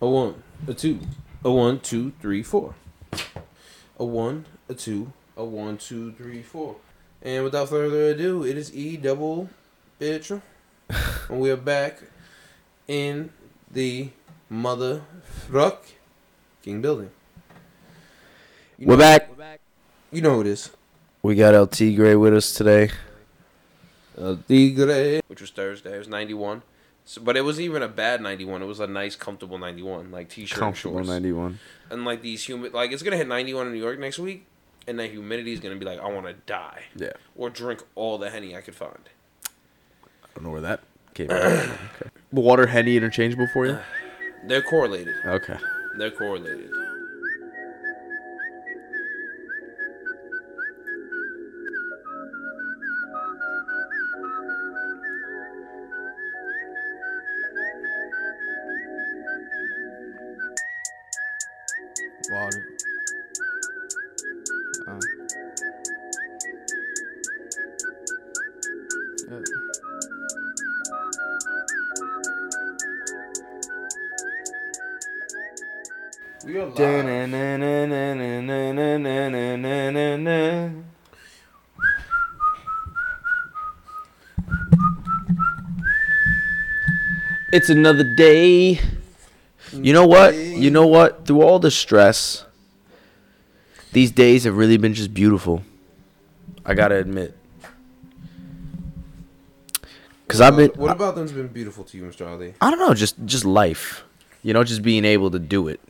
A one, a two, a one, two, three, four. A one, a two, a one, two, three, four. And without further ado, it is E double bitch. and we are back in the mother fuck king building. You We're know- back. You know who it is. We got LT Gray with us today. LT Gray. Which was Thursday. It was 91. So, but it was even a bad 91. It was a nice, comfortable 91. Like t-shirt and Comfortable shorts. 91. And like these humid, like it's gonna hit 91 in New York next week, and that humidity is gonna be like, I want to die, Yeah. or drink all the henny I could find. I don't know where that came from. okay. Water Henny interchangeable for you? They're correlated. Okay. They're correlated. It's another day. You know what? You know what? Through all the stress, these days have really been just beautiful. I gotta admit. Cause I've been, What about them's been beautiful to you, Mr. Ali? I don't know, just just life. You know, just being able to do it.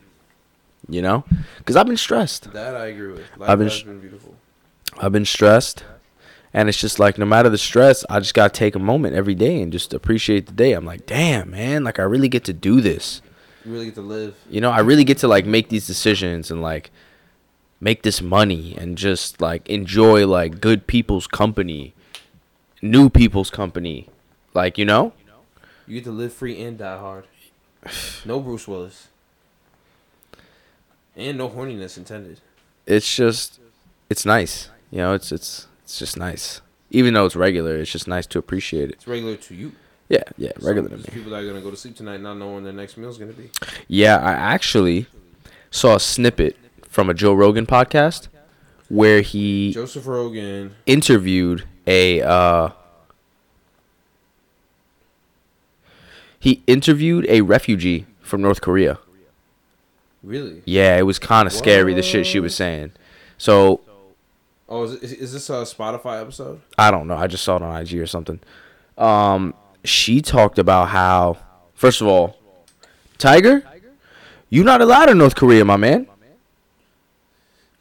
You know, cause I've been stressed. That I agree with. Life I've been has been beautiful. I've been stressed. And it's just like no matter the stress, I just gotta take a moment every day and just appreciate the day. I'm like, damn, man, like I really get to do this. You really get to live. You know, I really get to like make these decisions and like make this money and just like enjoy like good people's company, new people's company. Like, you know? You get to live free and die hard. No Bruce Willis. And no horniness intended. It's just it's nice. You know, it's it's it's just nice. Even though it's regular, it's just nice to appreciate it. It's regular to you. Yeah, yeah, regular Some- to me. People that are gonna go to sleep tonight not knowing their next meal's gonna be. Yeah, I actually saw a snippet from a Joe Rogan podcast where he Joseph Rogan. interviewed a uh he interviewed a refugee from North Korea. Really? Yeah, it was kind of scary the shit she was saying. So Oh, is, is, is this a Spotify episode? I don't know. I just saw it on IG or something. Um, she talked about how, first of all, Tiger, you're not allowed in North Korea, my man.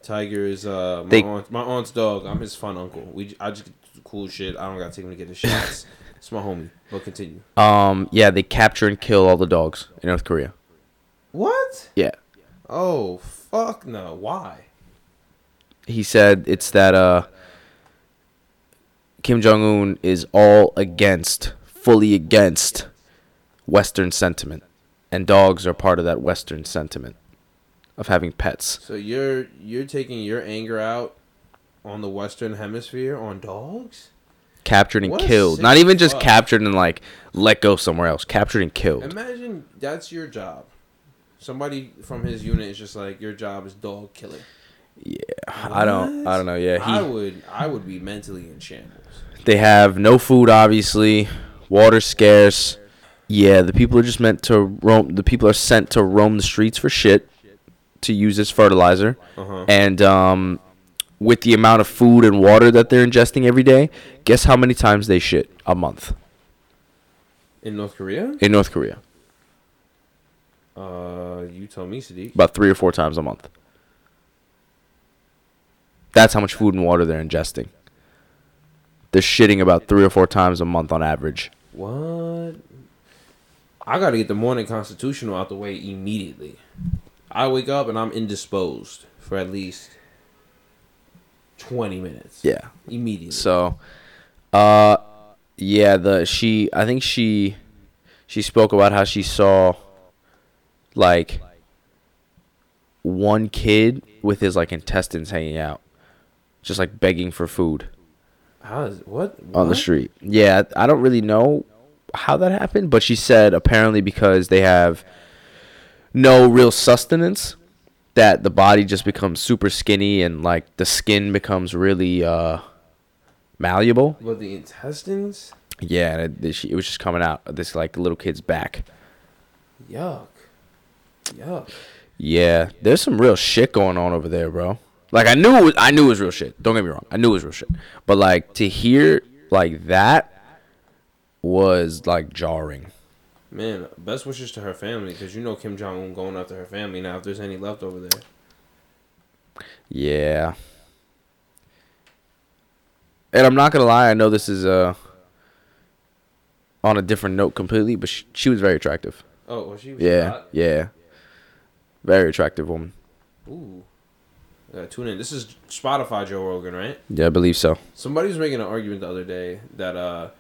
Tiger is uh my They- aunt, my aunt's dog. I'm his fun uncle. We I just cool shit. I don't gotta take him to get his shots. it's my homie. But continue. Um, yeah, they capture and kill all the dogs in North Korea. What? Yeah. Oh fuck no! Why? He said it's that uh Kim Jong Un is all against, fully against Western sentiment, and dogs are part of that Western sentiment of having pets. So you're you're taking your anger out on the Western Hemisphere on dogs? Captured and What killed, not even just fuck. captured and like let go somewhere else. Captured and killed. Imagine that's your job. Somebody from his unit is just like your job is dog killing. Yeah, I don't, I don't know. Yeah, he, I would I would be mentally in shambles. They have no food, obviously. Water scarce. Yeah, the people are just meant to roam. The people are sent to roam the streets for shit, to use as fertilizer. Uh-huh. And um, with the amount of food and water that they're ingesting every day, guess how many times they shit a month In North Korea? in North Korea? Uh, you tell me, Sadiq. About three or four times a month. That's how much food and water they're ingesting. They're shitting about three or four times a month on average. What? I gotta get the morning constitutional out the way immediately. I wake up and I'm indisposed for at least twenty minutes. Yeah. Immediately. So, uh, yeah, the she I think she she spoke about how she saw like one kid with his like intestines hanging out, just like begging for food How is what on the street. Yeah, I don't really know how that happened, but she said apparently because they have no real sustenance, that the body just becomes super skinny and like the skin becomes really uh malleable. But the intestines? Yeah, and it, it was just coming out of this like little kid's back. Yuck. Yuck. Yeah, there's some real shit going on over there, bro. Like I knew it was, I knew it was real shit. Don't get me wrong. I knew it was real shit. But like to hear like that was like jarring. Man, best wishes to her family because you know Kim Jong Un going after her family now. If there's any left over there, Yeah. And I'm not gonna lie. I know this is uh on a different note completely, but she, she was very attractive. oh, well, she was Yeah, hot. yeah. Very attractive woman. Ooh. Uh, tune in. This is Spotify Joe Rogan, right? Yeah, I believe so. Somebody was making an argument the other day that uh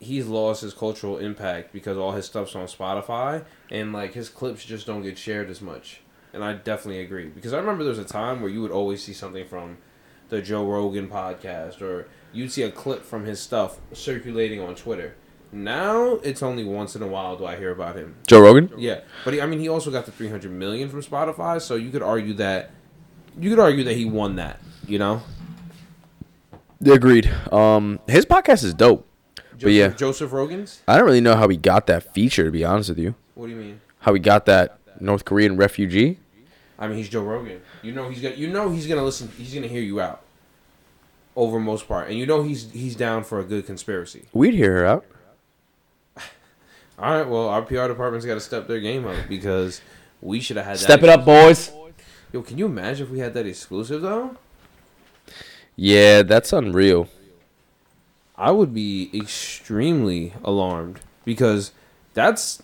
he's lost his cultural impact because all his stuff's on Spotify and like his clips just don't get shared as much. And I definitely agree because I remember there was a time where you would always see something from the Joe Rogan podcast or you'd see a clip from his stuff circulating on Twitter. Now it's only once in a while do I hear about him. Joe Rogan. Yeah, but he, I mean he also got the 300 million from Spotify, so you could argue that you could argue that he won that, you know? They agreed. Um, his podcast is dope. Joseph, yeah. Joseph Rogan's? I don't really know how he got that feature. To be honest with you, What do you mean? how he got that North Korean refugee. I mean, he's Joe Rogan. You know he's gonna. You know he's gonna listen. He's gonna hear you out. Over most part, and you know he's he's down for a good conspiracy. We'd hear her out. All right, well, our PR department's got to step their game up because we should have had. That. Step it up, boys. Yo, can you imagine if we had that exclusive though? Yeah, that's unreal. I would be extremely alarmed because that's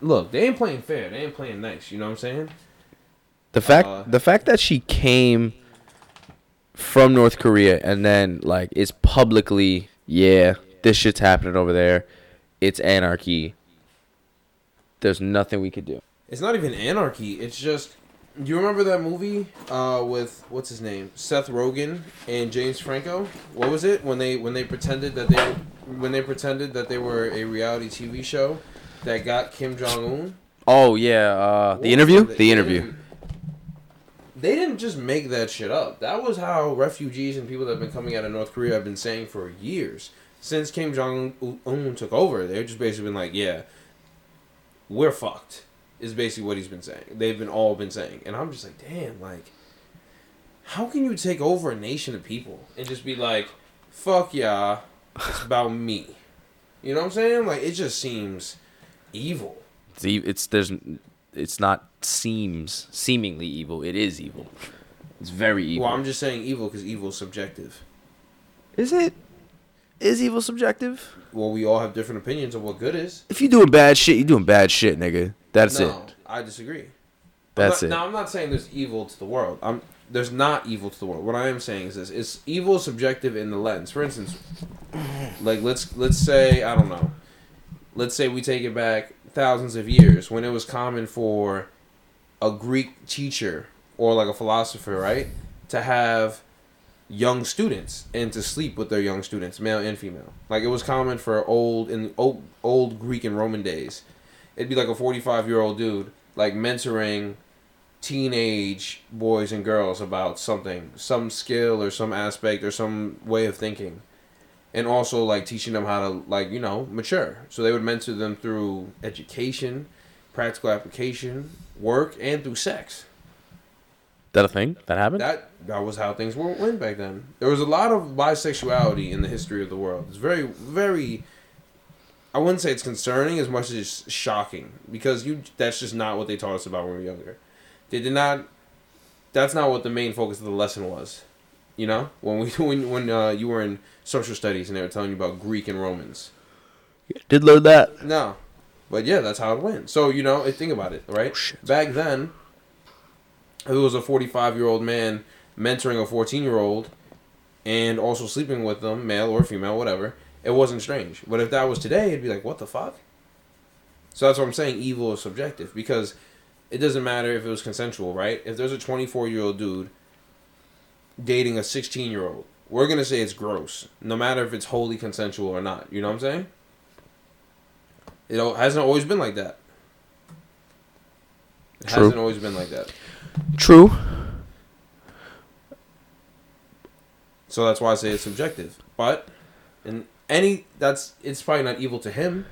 look. They ain't playing fair. They ain't playing nice. You know what I'm saying? The fact Uh, the fact that she came from North Korea and then like is publicly, yeah, this shit's happening over there. It's anarchy. There's nothing we could do. It's not even anarchy. It's just. Do you remember that movie uh, with what's his name, Seth Rogen and James Franco? What was it when they when they pretended that they when they pretended that they were a reality TV show that got Kim Jong Un? Oh yeah, uh, the interview. The interview. They didn't just make that shit up. That was how refugees and people that have been coming out of North Korea have been saying for years since Kim Jong Un took over. They've just basically been like, "Yeah, we're fucked." Is basically what he's been saying. They've been all been saying, and I'm just like, damn, like, how can you take over a nation of people and just be like, "Fuck yeah, it's about me." You know what I'm saying? Like, it just seems evil. It's, it's there's it's not seems seemingly evil. It is evil. It's very evil. Well, I'm just saying evil because evil is subjective. is it? Is evil subjective? Well, we all have different opinions of what good is. If you doing bad shit, you're doing bad shit, nigga. That's no, it. I disagree. That's I'm it. not, Now, I'm not saying there's evil to the world. I'm there's not evil to the world. What I am saying is this: it's evil subjective in the lens. For instance, like let's let's say I don't know, let's say we take it back thousands of years when it was common for a Greek teacher or like a philosopher, right, to have young students and to sleep with their young students, male and female. Like it was common for old in old, old Greek and Roman days. It'd be like a 45 year old dude like mentoring teenage boys and girls about something, some skill or some aspect or some way of thinking. And also like teaching them how to like, you know, mature. So they would mentor them through education, practical application, work, and through sex. that a thing that happened? That that was how things were went back then. There was a lot of bisexuality in the history of the world. It's very very I wouldn't say it's concerning as much as it's shocking because you that's just not what they taught us about when we were younger. They did not that's not what the main focus of the lesson was. You know? When we when when uh, you were in social studies and they were telling you about Greek and Romans. Did learn that. No. But yeah, that's how it went. So, you know, think about it, right? Oh. Back then, it was a 45 year old man mentoring a 14 year old and also sleeping with them, male or female, whatever, it wasn't strange. But if that was today, it'd be like, what the fuck? So that's what I'm saying. Evil is subjective because it doesn't matter if it was consensual, right? If there's a 24 year old dude dating a 16 year old, we're going to say it's gross, no matter if it's wholly consensual or not. You know what I'm saying? It hasn't always been like that. It True. hasn't always been like that. True. So that's why I say it's subjective. But in any that's it's probably not evil to him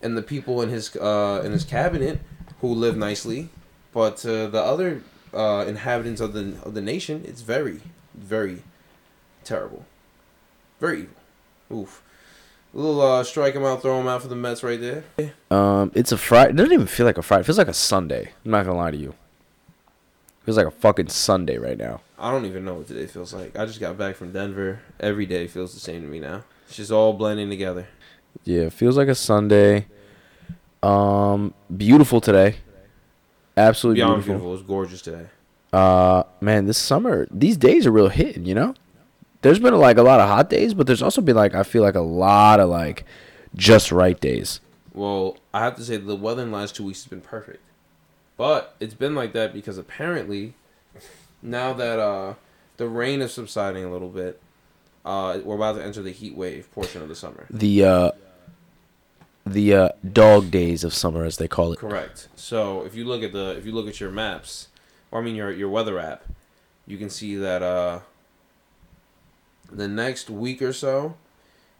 and the people in his uh in his cabinet who live nicely, but to the other uh inhabitants of the of the nation, it's very very terrible. Very evil. Oof. A little uh strike him out, throw him out for the Mets right there. Um, it's a Friday. It doesn't even feel like a Friday. It feels like a Sunday. I'm not gonna lie to you. It feels like a fucking Sunday right now. I don't even know what today feels like. I just got back from Denver. Every day feels the same to me now. It's just all blending together. Yeah, it feels like a Sunday. Um, beautiful today. Absolutely Beyond beautiful. beautiful. It was gorgeous today. Uh, man, this summer, these days are real hitting. You know, there's been like a lot of hot days, but there's also been like I feel like a lot of like just right days. Well, I have to say the weather in the last two weeks has been perfect. But it's been like that because apparently now that uh the rain is subsiding a little bit, uh we're about to enter the heat wave portion of the summer. The uh, the uh, dog days of summer, as they call it. Correct. So if you look at the if you look at your maps, or I mean your your weather app, you can see that uh the next week or so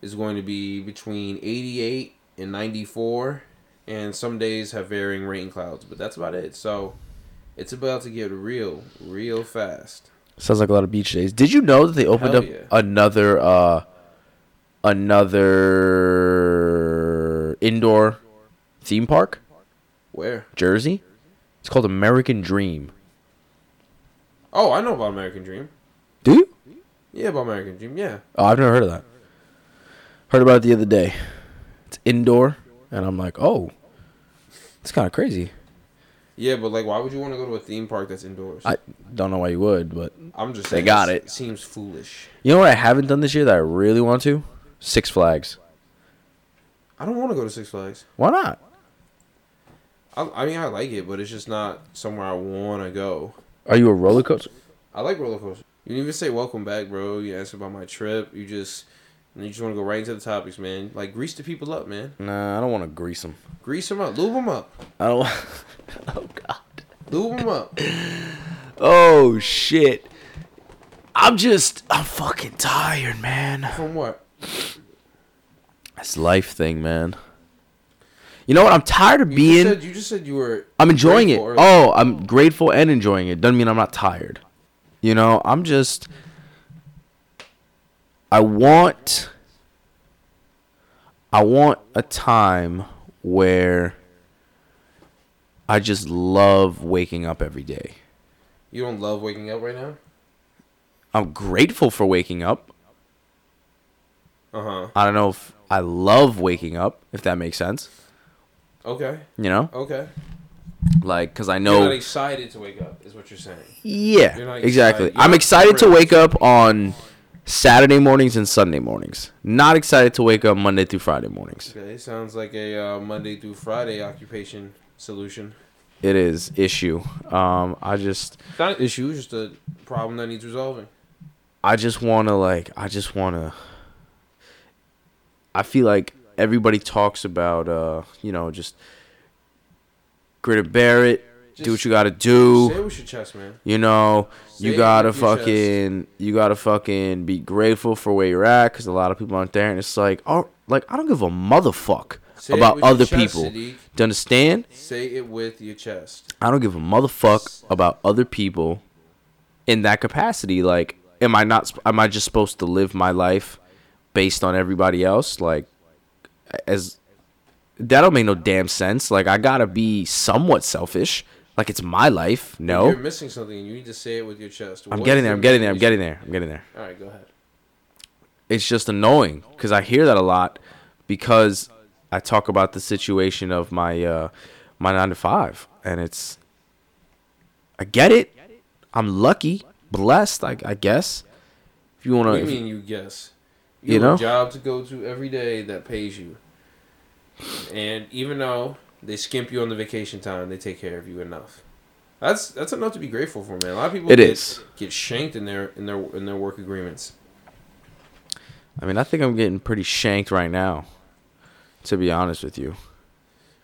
is going to be between 88 and 94 and some days have varying rain clouds, but that's about it. So it's about to get real real fast. Sounds like a lot of beach days. Did you know that they opened Hell up yeah. another uh another indoor theme park, Where? Jersey? It's called American Dream. Oh, I know about American Dream. Do you? Yeah, about American Dream. Yeah. Oh, I've never heard of that. Heard about it the other day. It's indoor, and I'm like, oh, it's kind of crazy. Yeah, but like why would you want to go to a theme park that's indoors? I don't know why you would, but I'm just They saying got it. Seems foolish. you know what I haven't done this year that I really want to? Six Flags. I don't want to go to Six Flags. Why not? I, I mean, I like it, but it's just not somewhere I want to go. Are you a roller coaster? I like roller coasters. You didn't even say welcome back, bro. You asked about my trip. You just and you just want to go right into the topics, man. Like grease the people up, man. Nah, I don't want to grease them. Grease them up, lube them up, I don't. oh God. lube them up. Oh shit. I'm just. I'm fucking tired, man. From what? This life thing, man. You know what? I'm tired of You being. just, said, you just said you were. I'm enjoying it. earlier. Oh, I'm grateful and enjoying it. Doesn't mean I'm not tired. You know, I'm just. I want. I want a time where I just love waking up every day. You don't love waking up right now. I'm grateful for waking up. Uh huh. I don't know if I love waking up, if that makes sense. Okay. You know, Okay. like because I know. You're not excited to wake up, is what you're saying. Yeah, You're exactly. I'm excited to wake up on Saturday mornings and Sunday mornings. Not excited to wake up Monday through Friday mornings. Okay, sounds like a uh, Monday through Friday occupation solution. It is issue. Um, I just, It's not an issue, just a problem that needs resolving. I just want to like, I just want to. I feel like everybody talks about, uh, you know, just grit and it, do what you got to do. Say it with your chest, man. You know, Say you gotta your chest. fucking, you gotta fucking be grateful for where you're at, cause a lot of people aren't there, and it's like, oh, like I don't give a motherfuck Say about other chest, people. Sadiq. Do you understand? Say it with your chest. I don't give a motherfuck about other people in that capacity. Like, am I not? Am I just supposed to live my life based on everybody else? Like, as that don't make no damn sense. Like, I gotta be somewhat selfish. Like, it's my life. No, You're missing something and you need to say it with your chest. I'm getting there. I'm getting there. I'm getting there. I'm getting there. All right, go ahead. it's just annoying because I hear that a lot because I talk about the situation of my uh, my nine to five, and it's I get it. I'm lucky, blessed, I, I guess. If you want do you to, mean you guess? You You, have know? a job to go to every day that pays you. And even though they skimp you on the vacation time, they take care of you enough. That's that's enough to be grateful for, man. A lot of people It get, is. get shanked in their in their in their work agreements. I mean, I think I'm getting pretty shanked right now. To be honest with you,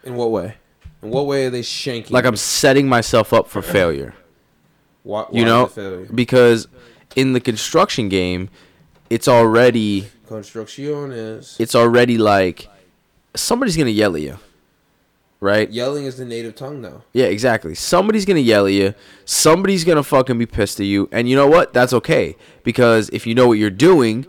In what way? In what way are they shanking? Like I'm setting myself up for failure. Why, You know, failure? because in the construction game, it's already Construcciones. it's already like somebody's gonna yell at you, right? Yelling is the native tongue though. Yeah, exactly. Somebody's gonna yell at you. Somebody's gonna fucking be pissed at you, and you know what? That's okay because if you know what you're doing,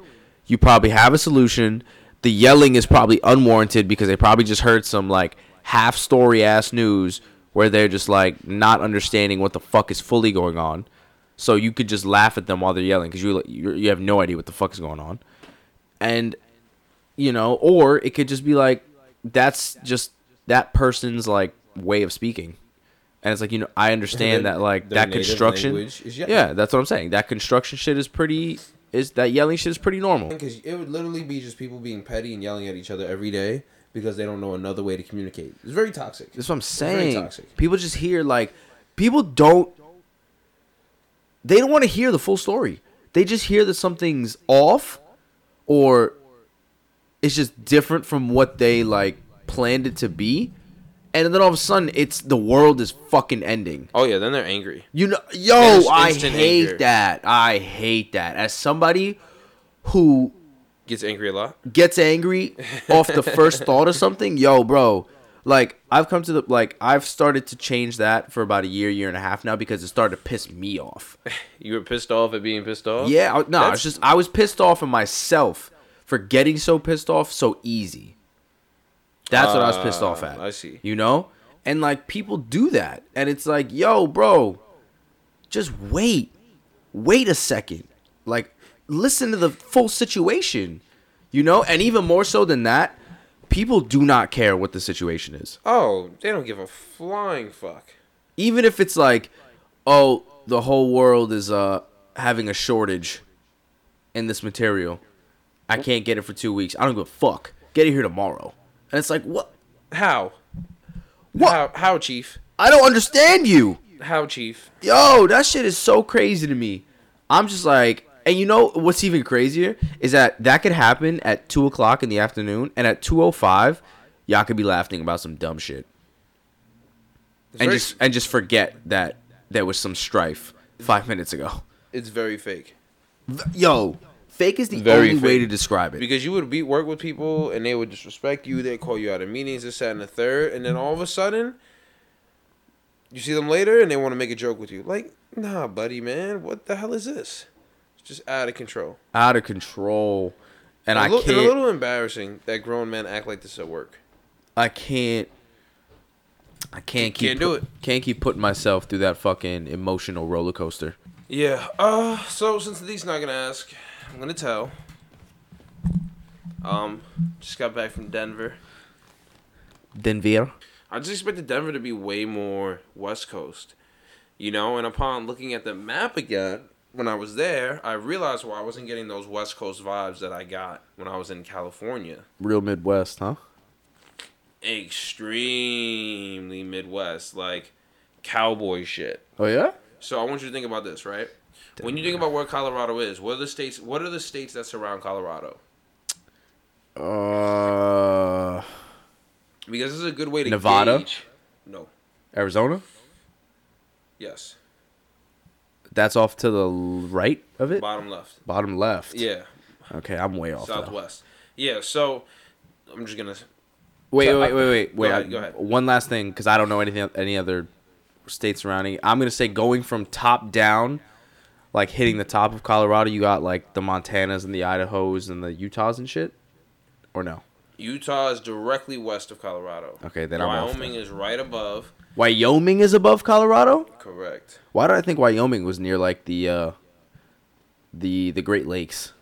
you probably have a solution. The yelling is probably unwarranted because they probably just heard some like half story ass news where they're just like not understanding what the fuck is fully going on. So you could just laugh at them while they're yelling because you you you have no idea what the fuck is going on, and you know, or it could just be like that's just that person's like way of speaking, and it's like you know I understand Their- that like that construction, is yelling. yeah, that's what I'm saying. That construction shit is pretty is that yelling shit is pretty normal. Because it would literally be just people being petty and yelling at each other every day because they don't know another way to communicate. It's very toxic. That's what I'm very saying. toxic. People just hear like people don't they don't want to hear the full story. They just hear that something's off or it's just different from what they like planned it to be. And then all of a sudden it's the world is fucking ending. Oh yeah, then they're angry. You know yo, I hate anger. that. I hate that. As somebody who Gets angry a lot. gets angry off the first thought of something, yo, bro. Like I've come to the like I've started to change that for about a year, year and a half now because it started to piss me off. You were pissed off at being pissed off. Yeah, I, no, it's That's- just I was pissed off at myself for getting so pissed off so easy. That's what I was pissed off Ah, at. I see. You know, and like people do that, and it's like, yo, bro, just wait, wait a second, like listen to the full situation. You know, and even more so than that, people do not care what the situation is. Oh, they don't give a flying fuck. Even if it's like, oh, the whole world is uh having a shortage in this material. I can't get it for two weeks. I don't give a fuck. Get it here tomorrow. And it's like, what? How? What? How, how, chief? I don't understand you. How, chief? Yo, that shit is so crazy to me. I'm just like, and you know what's even crazier is that that could happen at two o'clock in the afternoon, and at two o five, y'all could be laughing about some dumb shit, It's and very, just and just forget that there was some strife five minutes ago. it's very fake. Yo, fake is the Very only way to describe it. Because you would be work with people and they would disrespect you. They'd call you out of meetings, this, that, and the third, and then all of a sudden, you see them later and they want to make a joke with you. Like, nah, buddy, man, what the hell is this? It's just out of control. Out of control, and I a, little, can't. and a little embarrassing that grown men act like this at work. I can't. I can't keep Can't do it. Can't keep putting myself through that fucking emotional roller coaster. Yeah. Uh. So since Lee's not gonna ask, I'm gonna tell. Um. Just got back from Denver. Denver. I just expected Denver to be way more West Coast, you know. And upon looking at the map again, when I was there, I realized why I wasn't getting those West Coast vibes that I got when I was in California. Real Midwest, huh? Extremely Midwest, like cowboy shit. Oh yeah. So I want you to think about this, right? When you think about where Colorado is, what are the states? What are the states that surround Colorado? Uh, Because this is a good way to Nevada? gauge. No. Arizona. Yes. That's off to the right of it. Bottom left. Bottom left. Yeah. Okay, I'm way off. though. Southwest. Yeah. So I'm just gonna. Wait, wait, wait, wait, go wait. ahead, I- go ahead. One last thing, because I don't know anything, any other states surrounding. I'm gonna say going from top down, like hitting the top of Colorado. You got like the Montanas and the Idahos and the Utahs and shit, or no? Utah is directly west of Colorado. Okay, then I'm Wyoming is right above. Wyoming is above Colorado. Correct. Why did I think Wyoming was near like the uh, the the Great Lakes?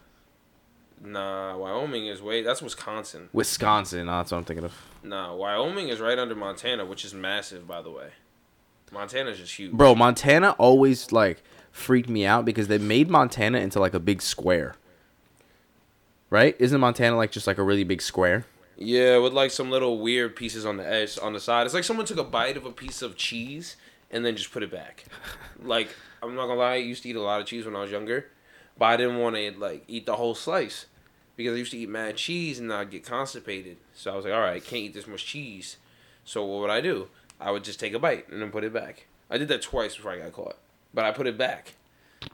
Nah, Wyoming is way. That's Wisconsin. Wisconsin. Oh, that's what I'm thinking of. Nah, Wyoming is right under Montana, which is massive, by the way. Montana's just huge. Bro, Montana always like freaked me out because they made Montana into like a big square. Right? Isn't Montana like just like a really big square? Yeah, with like some little weird pieces on the edge, on the side. It's like someone took a bite of a piece of cheese and then just put it back. like I'm not gonna lie, I used to eat a lot of cheese when I was younger, but I didn't want to like eat the whole slice because I used to eat mad cheese and I'd get constipated. So I was like, all right, can't eat this much cheese. So what would I do? I would just take a bite and then put it back. I did that twice before I got caught, but I put it back.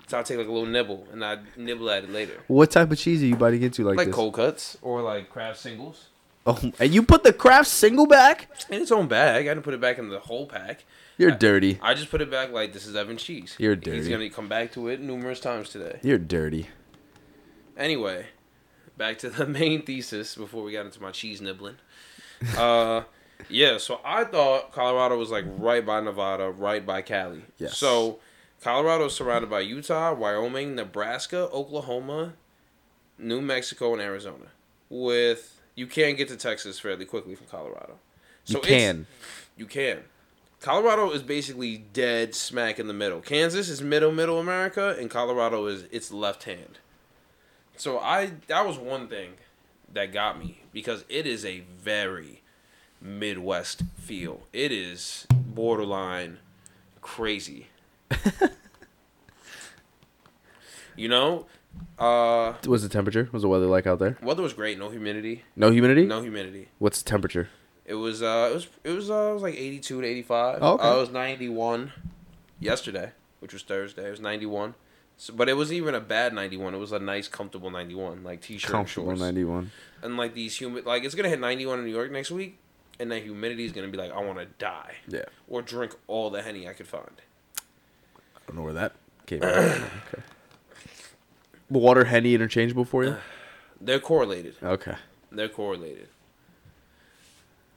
So I'd take like a little nibble and I'd nibble at it later. What type of cheese are you biting into like, Like this? Like cold cuts or like Kraft singles. Oh, and you put the Kraft single back? In its own bag. I didn't put it back in the whole pack. You're I- dirty. I just put it back like this is Evan cheese. You're dirty. He's gonna come back to it numerous times today. You're dirty. Anyway, back to the main thesis before we got into my cheese nibbling. Uh, yeah, so I thought Colorado was like right by Nevada, right by Cali. Yes. So Colorado is surrounded by Utah, Wyoming, Nebraska, Oklahoma, New Mexico, and Arizona. With you can get to Texas fairly quickly from Colorado. You can. You can. Colorado is basically dead smack in the middle. Kansas is middle middle America, and Colorado is its left hand. So I that was one thing that got me because it is a very Midwest feel. It is borderline crazy. you know, uh, What's the temperature? Was the weather like out there? weather was great. No humidity. No humidity? No humidity. What's the temperature? It was uh it was it was uh it was like eighty two to eighty five. Oh, okay. Uh, it was ninety one yesterday, which was Thursday. It was ninety one. So, but it wasn't even a bad ninety one. It was a nice, comfortable ninety one, like t shirt and Comfortable shorts. 91. And like these humid, like it's gonna hit ninety one in New York next week, and that humidity is gonna be like I want to die Yeah. or drink all the henny I could find. I don't know where that came from. okay. Water Henny interchangeable for you? They're correlated. Okay. They're correlated.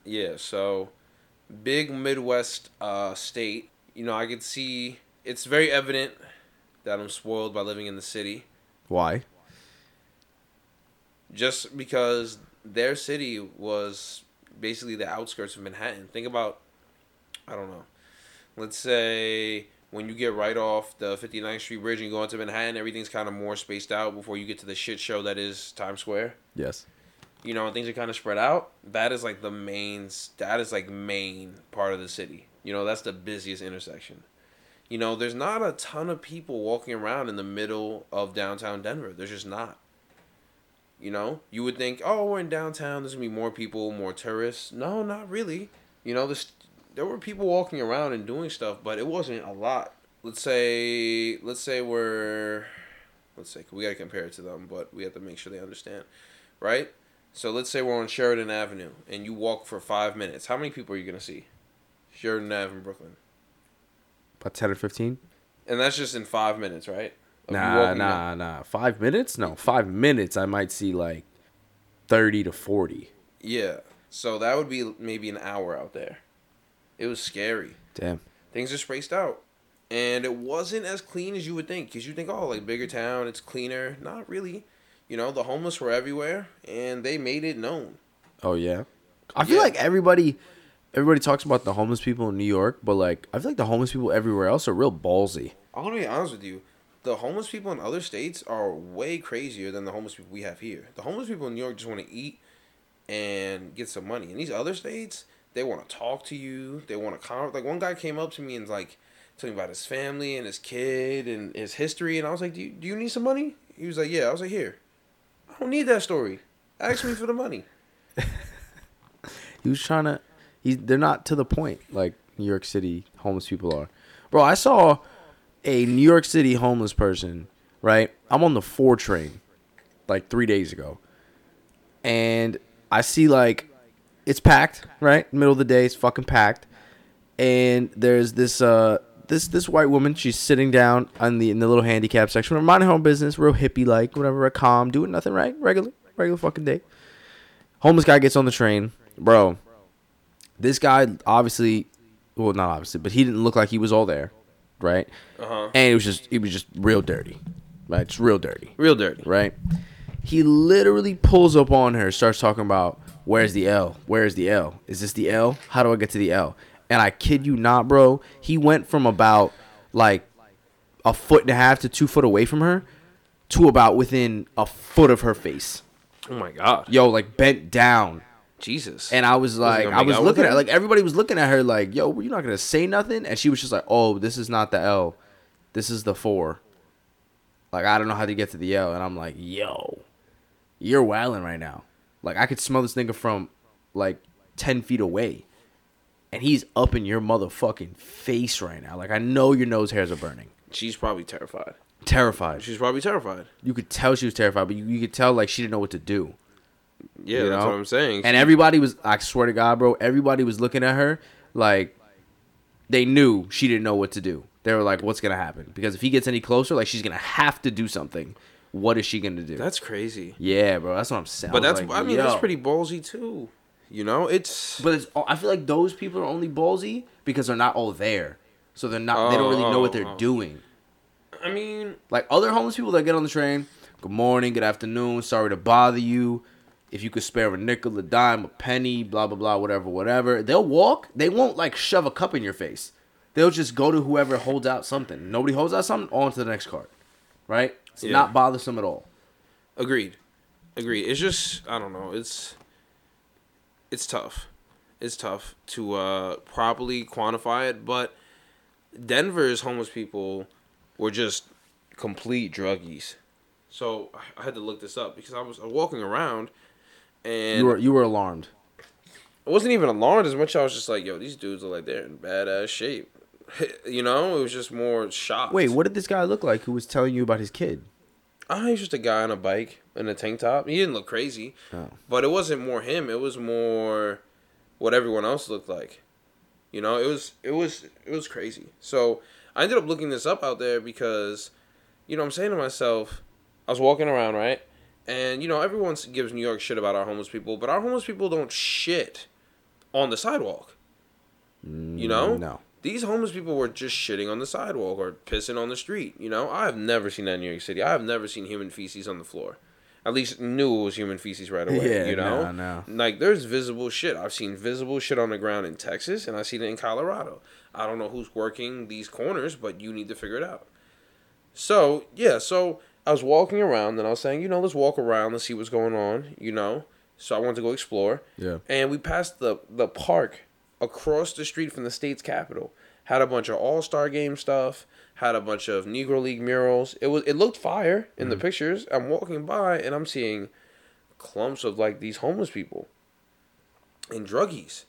Yeah, so big Midwest uh, state. You know, I could see it's very evident that I'm spoiled by living in the city, Why? just because their city was basically the outskirts of Manhattan. Think about, I don't know, let's say when you get right off the 59th Street Bridge and you go into Manhattan, everything's kind of more spaced out before you get to the shit show that is Times Square. Yes. you know, things are kind of spread out. That is like the main. That is like main part of the city. You know, that's the busiest intersection. You know, there's not a ton of people walking around in the middle of downtown Denver. There's just not. You know, you would think, oh, we're in downtown. There's gonna be more people, more tourists. No, not really. You know, this there were people walking around and doing stuff, but it wasn't a lot. Let's say, let's say we're, let's say we gotta compare it to them, but we have to make sure they understand, right? So let's say we're on Sheridan Avenue and you walk for five minutes. How many people are you gonna see? Sheridan Avenue, in Brooklyn, About 10 or 15? and that's just in five minutes, right? Of you Nah, walking nah, nah. Five minutes? No, five minutes. I might see like 30 to 40. Yeah. So that would be maybe an hour out there. It was scary. Damn. Things are spaced out. And it wasn't as clean as you would think. Because you think, oh, like bigger town, it's cleaner. Not really. You know, the homeless were everywhere and they made it known. Oh yeah. I feel Yeah. like everybody everybody talks about the homeless people in New York, but like I feel like the homeless people everywhere else are real ballsy. I'm going to be honest with you. The homeless people in other states are way crazier than the homeless people we have here. The homeless people in New York just want to eat and get some money. In these other states, they want to talk to you. They want to con- like one guy came up to me and like told me about his family and his kid and his history, and I was like, "Do you, do you need some money?" He was like, "Yeah." I was like, "Here, I don't need that story. Ask me for the money." He was trying to he's they're not to the point like New York City homeless people are. Bro, I saw a New York City homeless person, right? I'm on the 4 train like 3 days ago. And I see like it's packed, right? Middle of the day, it's fucking packed. And there's this uh this this white woman, she's sitting down on the in the little handicap section, minding her own business, real hippie like, whatever, A calm, doing nothing right, regular, regular fucking day. Homeless guy gets on the train, bro. This guy obviously, well, not obviously, but he didn't look like he was all there, right? Uh huh. And it was just, it was just real dirty, right? It's real dirty Real dirty. right? He literally pulls up on her, starts talking about where's the L? Where's the L? Is this the L? How do I get to the L? And I kid you not, bro. He went from about like a foot and a half to two foot away from her to about within a foot of her face. Oh my god. Yo, like bent down. Jesus. And I was like, I was looking her? at like everybody was looking at her like, yo, were you not gonna say nothing? And she was just like, oh, this is not the L, this is the four. Like I don't know how to get to the L, and I'm like, yo, you're wilding right now. Like I could smell this nigga from like ten feet away. and he's up in your motherfucking face right now. Like I know your nose hairs are burning. She's probably terrified. Terrified. She's probably terrified. You could tell she was terrified, but you, you could tell like she didn't know what to do. Yeah, You that's know? what I'm saying. And everybody was, I swear to God, bro, everybody was looking at her like they knew she didn't know what to do. They were like, what's going to happen? Because if he gets any closer, like she's going to have to do something. What is she going to do? that's crazy. yeah, bro, that's what I'm saying. But I that's like, I mean that's pretty ballsy too. You know, it's But it's, I feel like those people are only ballsy because they're not all there. So they're not, they don't really know what they're Oh, oh, oh. doing. I mean, Like other homeless people that get on the train, good morning, good afternoon, sorry to bother you. If you could spare a nickel, a dime, a penny, blah blah blah, whatever, whatever. They'll walk. They won't like shove a cup in your face. They'll just go to whoever holds out something. Nobody holds out something, on to the next cart. Right? It's Yeah. not bothersome at all. agreed. Agreed. It's just I don't know. It's it's tough. It's tough to uh properly quantify it, but Denver's homeless people were just complete druggies. So I- I had to look this up because I was walking around and You were you were alarmed. I wasn't even alarmed as much. I was just like, "Yo, these dudes are like they're in badass shape." you know, it was just more shocked. Wait, what did this guy look like who was telling you about his kid? Oh, he was just a guy on a bike in a tank top. He didn't look crazy, Oh. but it wasn't more him. It was more what everyone else looked like. You know, it was it was it was crazy. So I ended up looking this up out there because, you know, I'm saying to myself, I was walking around right, and you know, everyone gives New York shit about our homeless people, but our homeless people don't shit on the sidewalk. You know, No. These homeless people were just shitting on the sidewalk or pissing on the street. You know, I have never seen that in New York City. I have never seen human feces on the floor. At least knew it was human feces right away. Yeah, you know, no, no. like there's visible shit. I've seen visible shit on the ground in Texas, and I seen it in Colorado. I don't know who's working these corners, but you need to figure it out. So yeah, so I was walking around, and I was saying, you know, let's walk around, let's see what's going on. You know, so I wanted to go explore. Yeah. And we passed the the park across the street from the state's capitol. Had a bunch of All Star Game stuff. Had a bunch of Negro League murals. It was it looked fire in the mm-hmm. pictures. I'm walking by and I'm seeing clumps of like these homeless people and druggies.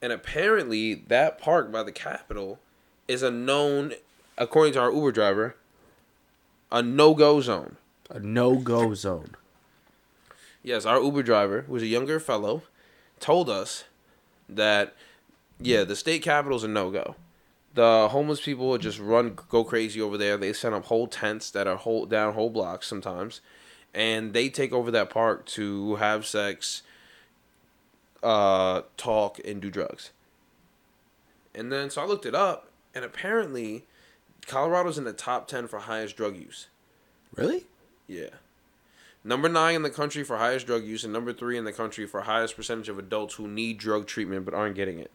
And apparently that park by the Capitol is a known, according to our Uber driver, a no go zone. A no go zone. Yes, our Uber driver, who was a younger fellow, told us that yeah, the state capital's a no go. The homeless people would just run go crazy over there. They set up whole tents that are whole down whole blocks sometimes, and they take over that park to have sex, uh, talk, and do drugs. And then so I looked it up, and apparently, Colorado's in the top ten for highest drug use. Really? Yeah. Number nine in the country for highest drug use, and number three in the country for highest percentage of adults who need drug treatment but aren't getting it.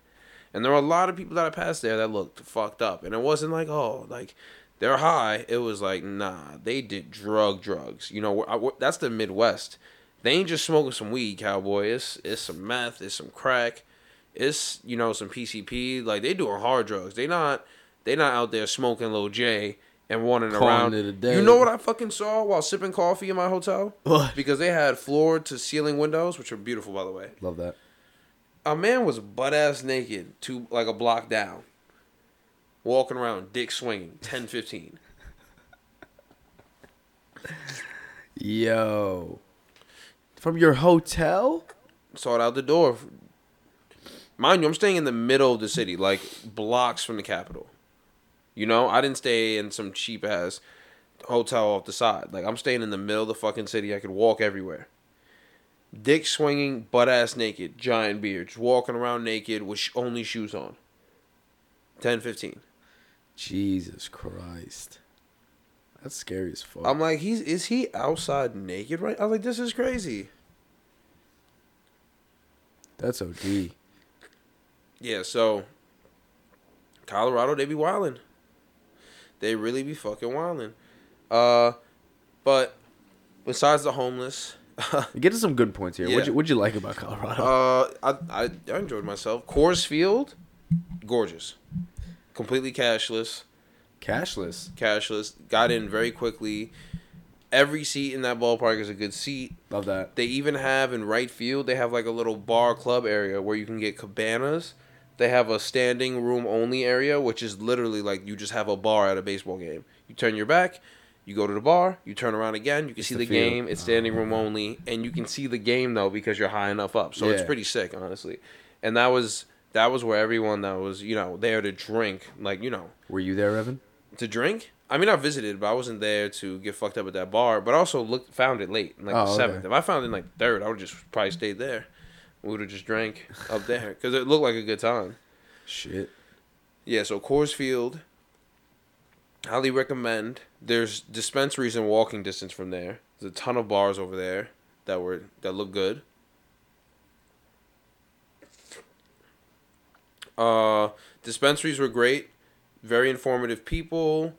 And there were a lot of people that I passed there that looked fucked up, and it wasn't like oh like they're high. It was like nah, they did drug drugs. You know I, that's the Midwest. They ain't just smoking some weed, cowboy. It's it's some meth, it's some crack, it's you know some PCP. Like they doing hard drugs. They not they not out there smoking little J and running Calling around. it a day. You know what I fucking saw while sipping coffee in my hotel? What? Because they had floor to ceiling windows, which are beautiful by the way. Love that. A man was butt ass naked, to like a block down, walking around, dick swinging, 10, 15. Yo. From your hotel? Saw it out the door. Mind you, I'm staying in the middle of the city, like blocks from the capital. You know, I didn't stay in some cheap ass hotel off the side. Like I'm staying in the middle of the fucking city. I could walk everywhere. Dick swinging, butt ass naked, giant beard, just walking around naked with sh- only shoes on. 10, 15. Jesus Christ. That's scary as fuck. I'm like, he's is he outside naked right? I was like, this is crazy. That's OD. Yeah, so Colorado, they be wildin'. They really be fucking wildin'. Uh, but besides the homeless, Get to some good points here. Yeah. What'd, you, what'd you like about Colorado? uh, I, I I enjoyed myself. Coors Field, gorgeous, completely cashless. Cashless. Cashless. Got in very quickly. Every seat in that ballpark is a good seat. Love that. They even have in right field, they have like a little bar club area where you can get cabanas they have a standing room only area, which is literally like you just have a bar at a baseball game. You turn your back, you go to the bar, you turn around again, you can see the the, game. It's standing room only, and you can see the game though because you're high enough up. So it's pretty sick, honestly. And that was that was where everyone that was you know there to drink, like you know Were you there, Evan? to drink. I mean, I visited, but I wasn't there to get fucked up at that bar. But I also looked, found it late, like Oh, the okay. seventh. If I found it like third, I would just probably stayed there. We would have just drank up there because it looked like a good time. Shit. Yeah, so Coors Field, highly recommend. There's dispensaries in walking distance from there. There's a ton of bars over there that were that look good. Uh, dispensaries were great, very informative people.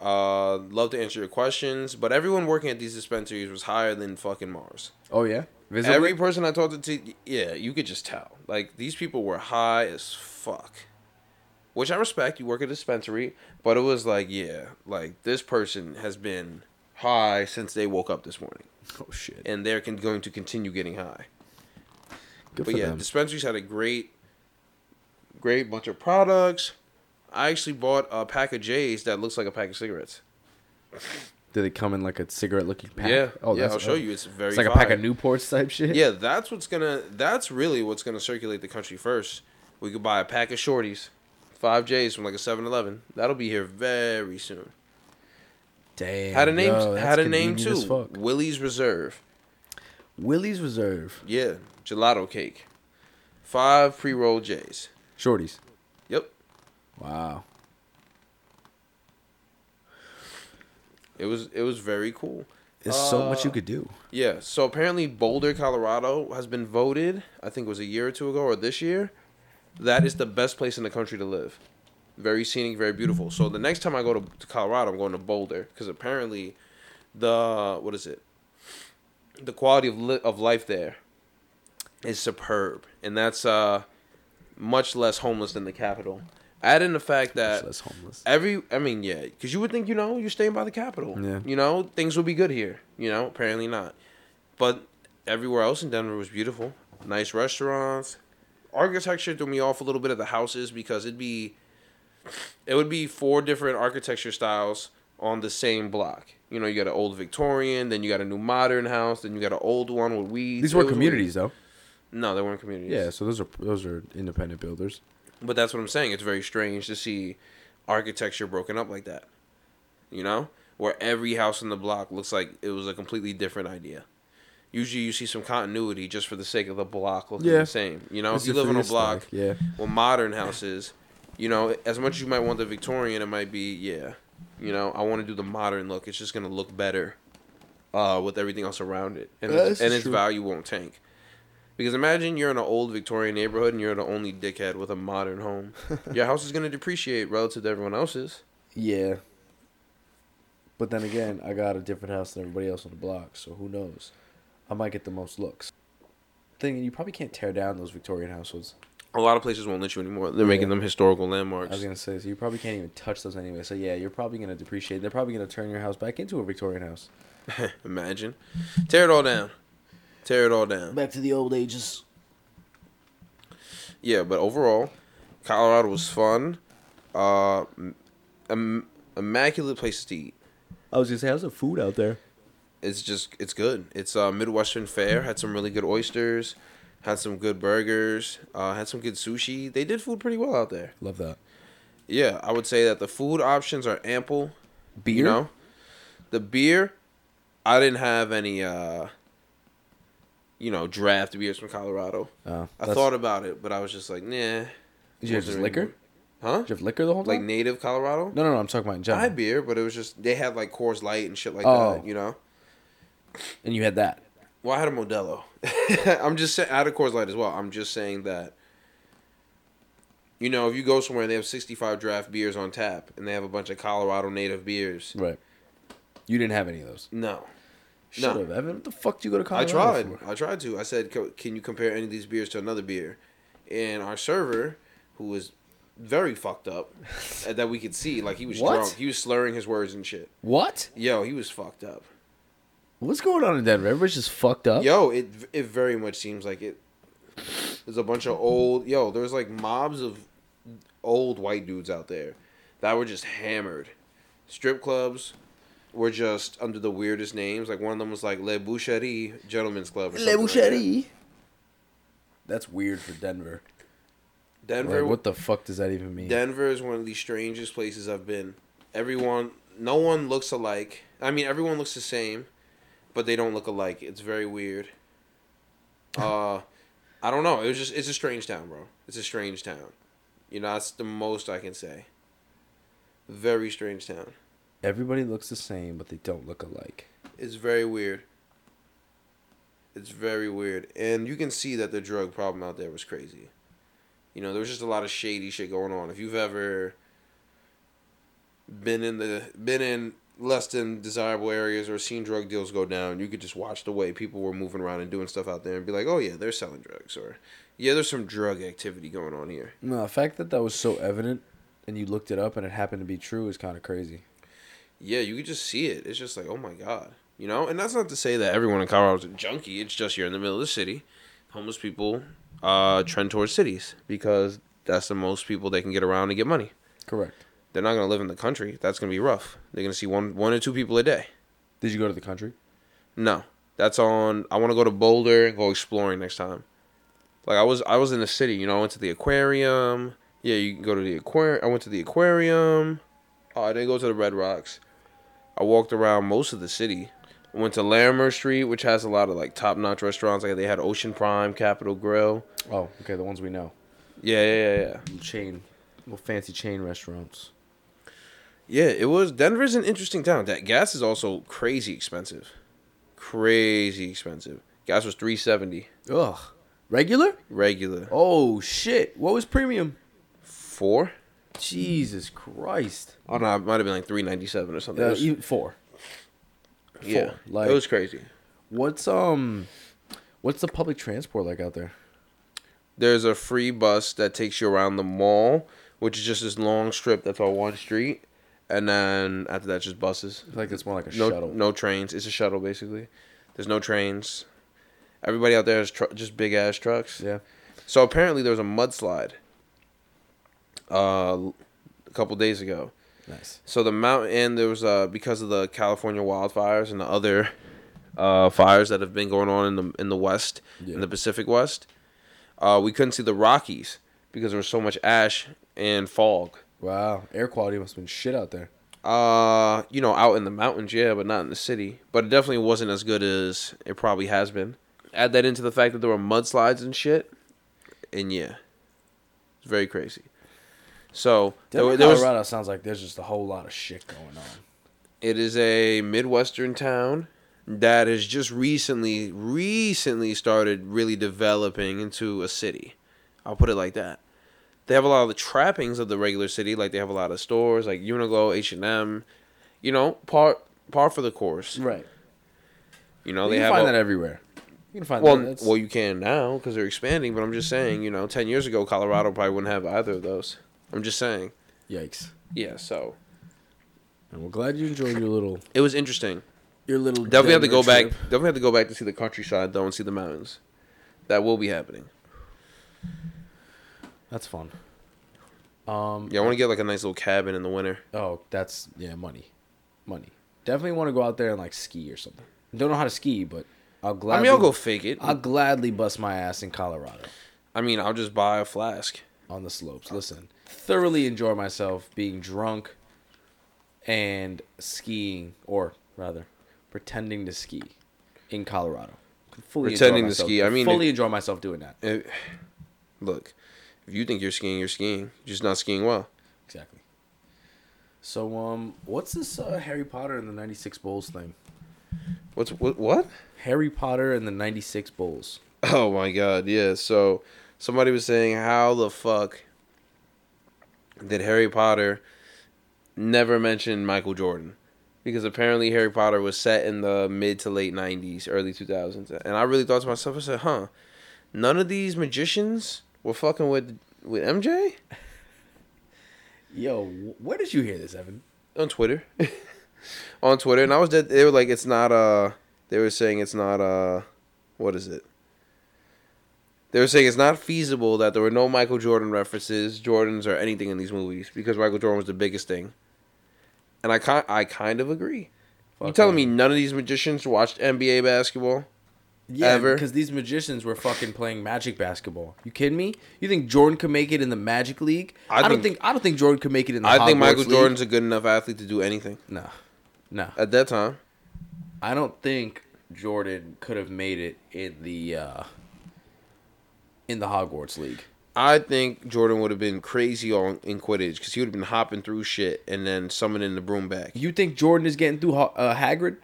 Uh, love to answer your questions, but everyone working at these dispensaries was higher than fucking Mars. Oh yeah. Visibly? Every person I talked to, yeah, you could just tell. Like these people were high as fuck, which I respect. You work at a dispensary, but it was like, yeah, like this person has been high since they woke up this morning, oh shit. and they're con- going to continue getting high. Good but yeah, them. dispensaries had a great, great bunch of products. I actually bought a pack of J's that looks like a pack of cigarettes. Did it come in like a cigarette looking pack? Yeah, Oh, yeah, I'll show you. It's very. It's like a pack of Newports type shit. Yeah, that's what's gonna. That's really what's gonna circulate the country first. We could buy a pack of shorties, five J's from like a 7-Eleven. That'll be here very soon. Damn. Had a name. yo, had a name too. Willie's Reserve. Willie's Reserve. Yeah, gelato cake. Five pre roll J's. Shorties. Yep. Wow. It was. It was very cool. There's so much you Uh, could do. Yeah. So apparently Boulder, Colorado, has been voted. I think it was a year or two ago or this year. That is the best place in the country to live. Very scenic, very beautiful. So the next time I go to, to Colorado, I'm going to Boulder because apparently, the what is it? The quality of li- of life there is superb, and that's uh much less homeless than the capital. Add in the fact that Less homeless. Every, I mean, yeah, because you would think, you know, you're staying by the capitol. Yeah. You know, things will be good here. You know, apparently not. But everywhere else in Denver was beautiful. Nice restaurants. Architecture threw me off a little bit of the houses because it'd be, it would be four different architecture styles on the same block. You know, you got an old Victorian, then you got a new modern house, then you got an old one with weeds. These were communities though. No, they weren't communities. Yeah, so those are those are independent builders. But that's what I'm saying. It's very strange to see architecture broken up like that. You know? Where every house in the block looks like it was a completely different idea. Usually you see some continuity just for the sake of the block looking Yeah. the same. You know, It's if you live on a block Yeah. with modern houses, you know, as much as you might want the Victorian, it might be, yeah. You know, I want to do the modern look. It's just going to look better uh, with everything else around it. And, its, and its true. value won't tank. Because imagine you're in an old Victorian neighborhood and you're the only dickhead with a modern home. Your house is going to depreciate relative to everyone else's. Yeah. But then again, I got a different house than everybody else on the block, so who knows? I might get the most looks. Thing you probably can't tear down those Victorian houses. A lot of places won't let you anymore. They're Yeah. making them historical landmarks. I was gonna say, so you probably can't even touch those anyway. So yeah, you're probably gonna depreciate. They're probably gonna turn your house back into a Victorian house. Imagine. Tear it all down. Tear it all down. Back to the old ages. Yeah, but overall, Colorado was fun. Uh, im- immaculate place to eat. I was gonna say, how's the food out there? It's just it's good. It's uh, Midwestern fare. Had some really good oysters. Had some good burgers. Uh, had some good sushi. They did food pretty well out there. Love that. Yeah, I would say that the food options are ample. Beer. You know, the beer. I didn't have any. uh You know, draft beers from Colorado. Oh, I thought about it, but I was just like, nah. Did you have just liquor? Huh? Did you have liquor the whole time? Like native Colorado? no, no, no. I'm talking about in I general. had beer, but it was just they had like Coors Light and shit like Oh. that. You know. And you had that. Well, I had a Modelo. I'm just saying, I had a Coors Light as well. I'm just saying that. You know, if you go somewhere and they have 65 draft beers on tap and they have a bunch of Colorado native beers, Right. You didn't have any of those. no. Shut No. up, Evan. What the fuck do you go to Colorado I tried. for? I tried to. I said, "Can you compare any of these beers to another beer?" And our server, who was very fucked up, that we could see, like he was What? drunk. He was slurring his words and shit. What? Yo, he was fucked up. What's going on in Denver? Everybody's just fucked up. Yo, it it very much seems like it. There's a bunch of old yo. There's like mobs of old white dudes out there that were just hammered. Strip clubs were just under the weirdest names. Like one of them was like Le Boucherie Gentlemen's Club. Or Le something like that. Boucherie. That's weird for Denver. Denver. Like, what the fuck does that even mean? Denver is one of the strangest places I've been. Everyone, no one looks alike. I mean, everyone looks the same, but they don't look alike. It's very weird. Uh, I don't know. It was just it's a strange town, bro. It's a strange town. You know, that's the most I can say. Very strange town. Everybody looks the same, but they don't look alike. It's very weird. It's very weird, and you can see that the drug problem out there was crazy. You know, there was just a lot of shady shit going on. If you've ever been in the been in less than desirable areas or seen drug deals go down, you could just watch the way people were moving around and doing stuff out there and be like, "Oh yeah, they're selling drugs," or "Yeah, there's some drug activity going on here." No, the fact that that was so evident and you looked it up and it happened to be true is kind of crazy. Yeah, you could just see it. It's just like, oh my god, you know. And that's not to say that everyone in Colorado's a junkie. It's just you're in the middle of the city. Homeless people uh, trend towards cities because that's the most people they can get around and get money. Correct. They're not gonna live in the country. That's gonna be rough. They're gonna see one one or two people a day. Did you go to the country? No, that's on. I want to go to Boulder and go exploring next time. Like I was, I was in the city. You know, I went to the aquarium. Yeah, you can go to the aquarium. I went to the aquarium. Oh, I didn't go to the Red Rocks. I walked around most of the city. I went to Larimer Street, which has a lot of like top notch restaurants. Like they had Ocean Prime, Capital Grille. Oh, okay, the ones we know. Yeah, yeah, yeah, yeah. Chain, little fancy chain restaurants. Yeah, it was. Denver's an interesting town. That gas is also crazy expensive. Crazy expensive. Gas was three seventy Ugh. Regular? regular. Oh shit! What was premium? Four. Jesus Christ! Oh no, it might have been like three ninety seven or something. Was- even four. yeah, four, like- it was crazy. What's um, what's the public transport like out there? There's a free bus that takes you around the mall, which is just this long strip that's on one street, and then after that, just buses. I feel like it's more like a No, shuttle. no trains. It's a shuttle basically. There's no trains. Everybody out there is tr- just big ass trucks. Yeah. So apparently there was a mudslide. Uh, a couple days ago. Nice. So the mountain there was uh because of the California wildfires and the other uh fires that have been going on in the in the west Yeah. in the Pacific West, uh we couldn't see the Rockies because there was so much ash and fog. Wow. Air quality must have been shit out there. Uh, you know, out in the mountains, yeah, but not in the city. But it definitely wasn't as good as it probably has been. Add that into the fact that there were mudslides and shit, and yeah, it's very crazy. So there, Denver, there was, Colorado sounds like there's just a whole lot of shit going on. it is a midwestern town that has just recently, recently started really developing into a city. I'll put it like that. They have a lot of the trappings of the regular city, like they have a lot of stores, like Uniqlo, H and M. You know, par par for the course. Right. You know, you they can have find a- that everywhere. You can find well, that. That's- well, you can now because they're expanding. But I'm just saying, you know, ten years ago, Colorado probably wouldn't have either of those. I'm just saying. yikes. Yeah, so And we're glad you enjoyed your little it was interesting. your little. Definitely have to go back. Definitely have to go back to see the countryside though and see the mountains. That will be happening. That's fun. Um. Yeah, I want to get like a nice little cabin in the winter. Oh, that's yeah, money, money. Definitely want to go out there and like ski or something. Don't know how to ski, but I'll gladly. I mean, I'll go fake it. I'll gladly bust my ass in Colorado I mean, I'll just buy a flask. on the slopes. Listen, thoroughly enjoy myself being drunk and skiing, or rather, pretending to ski in Colorado. Fully Pretending to ski, I mean, fully enjoy myself doing that. It- look, if you think you're skiing, you're skiing. You're just not skiing well. Exactly. So, um, what's this uh, Harry Potter and the '96 Bulls thing? What's what? What? Harry Potter and the '96 Bulls. Oh my god, yeah. So somebody was saying how the fuck did Harry Potter never mention Michael Jordan? Because apparently Harry Potter was set in the mid to late nineties, early two thousands. And I really thought to myself, I said, huh, none of these magicians were fucking with with MJ? Yo, where did you hear this, Evan? On Twitter. On Twitter. And I was dead they were like it's not uh they were saying it's not uh what is it? They were saying it's not feasible that there were no Michael Jordan references, Jordans, or anything in these movies because Michael Jordan was the biggest thing. And I kind, I kind of agree. you telling me none of these magicians watched NBA basketball? Yeah, because these magicians were fucking playing magic basketball. You kidding me? You think Jordan could make it in the Magic League? I I, don't think- think I don't think Jordan could make it in the Hogwarts League. I think Michael League. Jordan's a good enough athlete to do anything No. No. at that time. I don't think Jordan could have made it in the uh in the Hogwarts League. I think Jordan would have been crazy on in Quidditch because he would have been hopping through shit and then summoning the broom back. You think Jordan is getting through uh, Hagrid?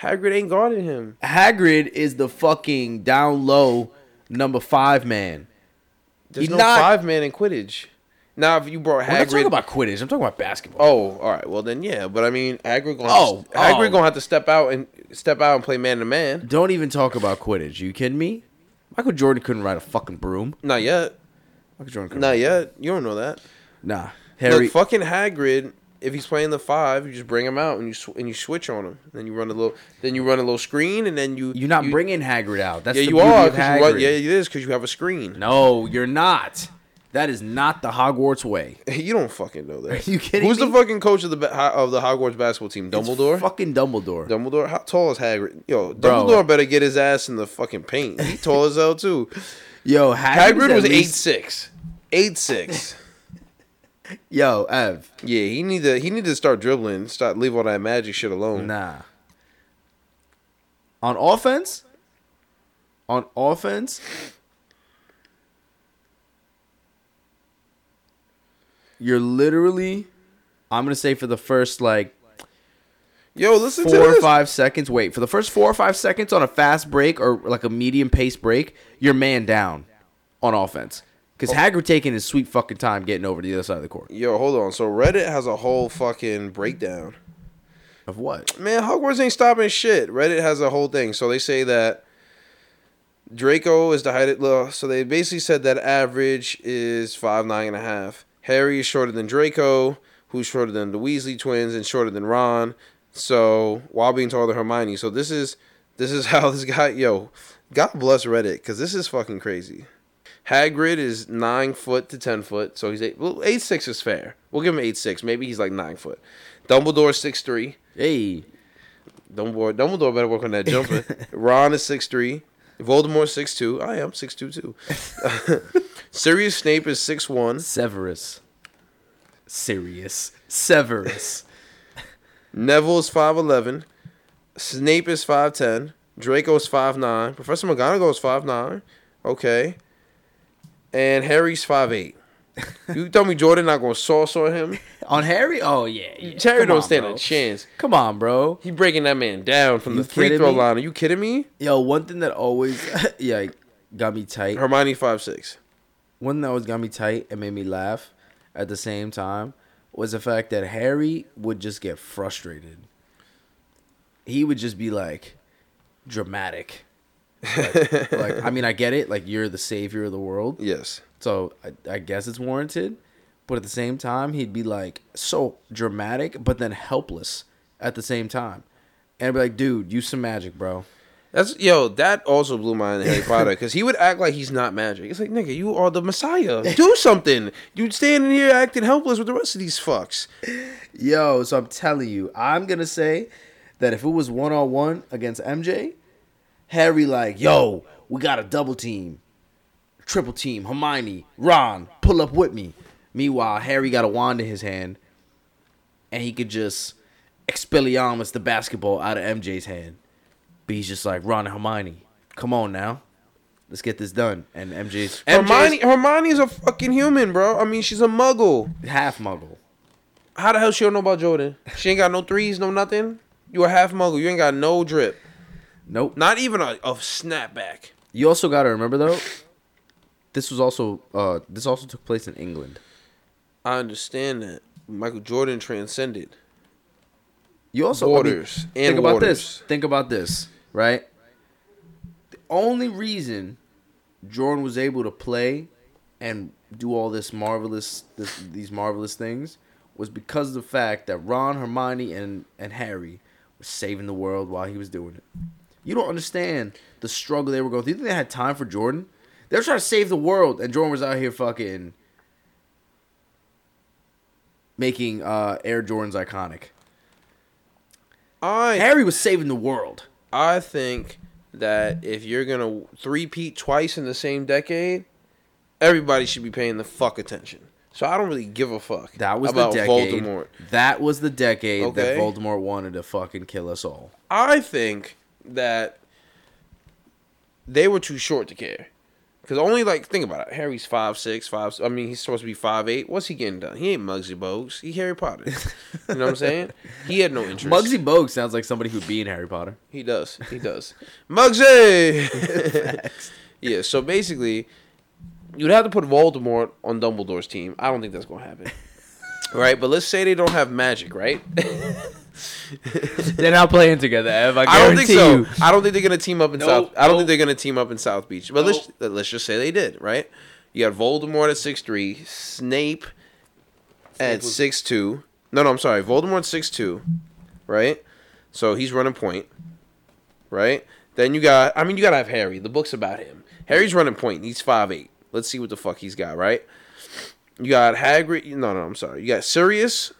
Hagrid ain't guarding him. Hagrid is the fucking down low number five man. There's He's no not- five man in Quidditch. Now, if you brought We're not talking about Quidditch. I'm talking about basketball. oh, all right, well then yeah, but I mean Hagrid gonna Oh, have to, oh, Hagrid oh. gonna have to step out and step out and play man to man. Don't even talk about Quidditch. You kidding me? Michael Jordan couldn't ride a fucking broom. Not yet, Michael Jordan couldn't. not yet. You don't know that. Nah. Harry. Look, fucking Hagrid. If he's playing the five, you just bring him out and you sw- and you switch on him. Then you run a little, then you run a little screen, and then you you're not you, bringing Hagrid out. That's Yeah, you are. 'cause you run, yeah, it is because you have a screen. No, you're not. That is not the Hogwarts way. You don't fucking know that. Are you kidding Who's me? the fucking coach of the of the Hogwarts basketball team? It's Dumbledore. fucking Dumbledore. Dumbledore. How tall is Hagrid? Yo, Bro. Dumbledore better get his ass in the fucking paint. He tall as hell too. Yo, Hagrid, Hagrid was eight least- six. Eight six. Yo, Ev. Yeah, he need to he need to start dribbling. Start leave all that magic shit alone. Nah. On offense, on offense, you're literally, I'm gonna say for the first like Yo, listen to four or five seconds. Wait, for the first four or five seconds on a fast break or like a medium pace break, you're man down on offense. Because Hagrid taking his sweet fucking time getting over to the other side of the court. Yo, hold on. So Reddit has a whole fucking breakdown. Of what? Man, Hogwarts ain't stopping shit. Reddit has a whole thing. So they say that Draco is the height. Of, well, so they basically said that average is five nine and a half. Harry is shorter than Draco, who's shorter than the Weasley twins and shorter than Ron. So while being taller than Hermione. So this is this is how this guy. Yo, God bless Reddit because this is fucking crazy. Hagrid is nine foot to ten foot, so he's eight. Well, eight six is fair. We'll give him eight six. Maybe he's like nine foot. Dumbledore six three. Hey, Dumbledore, Dumbledore better work on that jumping. Ron is six three. Voldemort six two. I am six two too. Sirius Snape is six one. Severus. Sirius. Severus. Neville is five eleven. Snape is five ten. Draco is five nine. Professor McGonagall is five nine. Okay. And Harry's five eight. You tell me Jordan not gonna sauce on him? on Harry? Oh yeah. yeah. Harry Come don't on, stand bro. a chance. Come on, bro. He breaking that man down from You the free throw me? line. Are you kidding me? Yo, one thing that always yeah got me tight. Hermione five six. One that always got me tight and made me laugh at the same time was the fact that Harry would just get frustrated. He would just be like dramatic. Like, like, I mean, I get it. Like you're the savior of the world, Yes. so I, I guess it's warranted. But at the same time, he'd be like so dramatic, but then helpless at the same time, and I'd be like, "Dude, use some magic, bro." That's yo. That also blew my mind in Harry Potter because he would act like he's not magic. It's like nigga, you are the Messiah. Do something. You standing here acting helpless with the rest of these fucks. Yo, so I'm telling you, I'm gonna say that if it was one on one against MJ, Harry like, yo, we got a double team, triple team, Hermione, Ron, pull up with me. Meanwhile, Harry got a wand in his hand, and he could just expelliarmus the basketball out of MJ's hand. But he's just like, Ron and Hermione, come on now, let's get this done. And MJ's, Hermione, Hermione's a fucking human, bro. I mean, she's a Muggle. half Muggle. How the hell she don't know about Jordan? She ain't got no threes, no nothing. You a half Muggle. You ain't got no drip. Nope. Not even a, a snapback. You also got to remember though, this was also uh this also took place in England. I understand that. Michael Jordan transcended You also I mean, think about waters. this. Think about this, right? The only reason Jordan was able to play and do all this marvelous this, these marvelous things was because of the fact that Ron, Hermione, and and Harry were saving the world while he was doing it. You don't understand the struggle they were going through. You think they had time for Jordan? They were trying to save the world, and Jordan was out here fucking making uh, Air Jordans iconic. I Harry was saving the world. I think that if you're gonna three-peat twice in the same decade, everybody should be paying the fuck attention. So I don't really give a fuck. That was about the decade. Voldemort. That was the decade that Voldemort wanted to fucking kill us all. I think that they were too short to care. Cause only like think about it. Harry's five six, five. I mean, he's supposed to be five eight. What's he getting done? He ain't Muggsy Bogues. He Harry Potter. you know what I'm saying? He had no interest. Muggsy Bogues sounds like somebody who'd be in Harry Potter. He does. He does. Muggsy. yeah. So basically, you'd have to put Voldemort on Dumbledore's team. I don't think that's gonna happen. right. But let's say they don't have magic. Right. They're not playing together, Ev. I, I don't think guarantee so. I don't think they're gonna team up in Nope, South. I don't nope. think they're gonna team up in South Beach. But let's let's just say they did. Right. You got Voldemort at six three, Snape at was- six two. No, no, I'm sorry. Voldemort six two, right? So he's running point, right? Then you got. I mean, you gotta have Harry. The book's about him. Harry's running point. He's five eight. Let's see what the fuck he's got, right? You got Hagrid. No, no, I'm sorry. You got Sirius.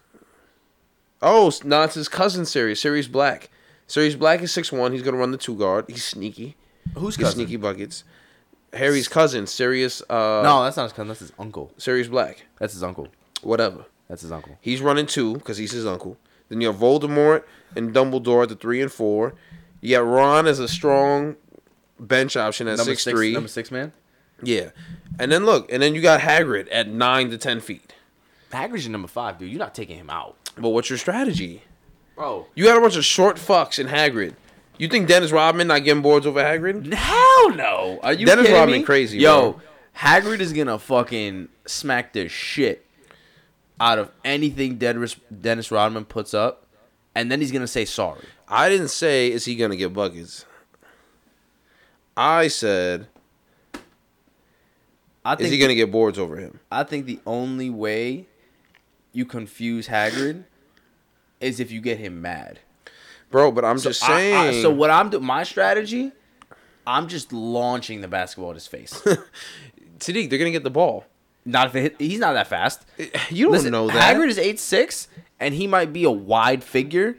Oh, no, it's his cousin Sirius. Sirius Black. Sirius Black is six one. He's gonna run the two guard. He's sneaky. Who's cousin? sneaky buckets. Harry's cousin, Sirius. Uh, No, that's not his cousin. That's his uncle. Sirius Black. That's his uncle. Whatever. That's his uncle. He's running two because he's his uncle. Then you have Voldemort and Dumbledore at the three and four. You got Ron as a strong bench option at Number six, six, three. number six man. Yeah, and then look, and then you got Hagrid at nine to ten feet. Hagrid's your number five, dude. You're not taking him out, But what's your strategy? bro. You got a bunch of short fucks in Hagrid. You think Dennis Rodman not getting boards over Hagrid? Hell no. Are you Dennis kidding Rodman me? crazy, Yo, bro. Hagrid is gonna fucking smack the shit out of anything Dennis Dennis Rodman puts up, and then he's gonna say sorry. I didn't say is he gonna get buckets. I said I is think he gonna get boards over him? I think the only way you confuse Hagrid is if you get him mad. Bro, but I'm So just I- I- saying. so what I'm doing, my strategy, I'm just launching the basketball at his face. Sadiq, they're gonna get the ball. not if it hit, he's not that fast. Eh, you don't Listen, know that. Hagrid is eight six, and he might be a wide figure,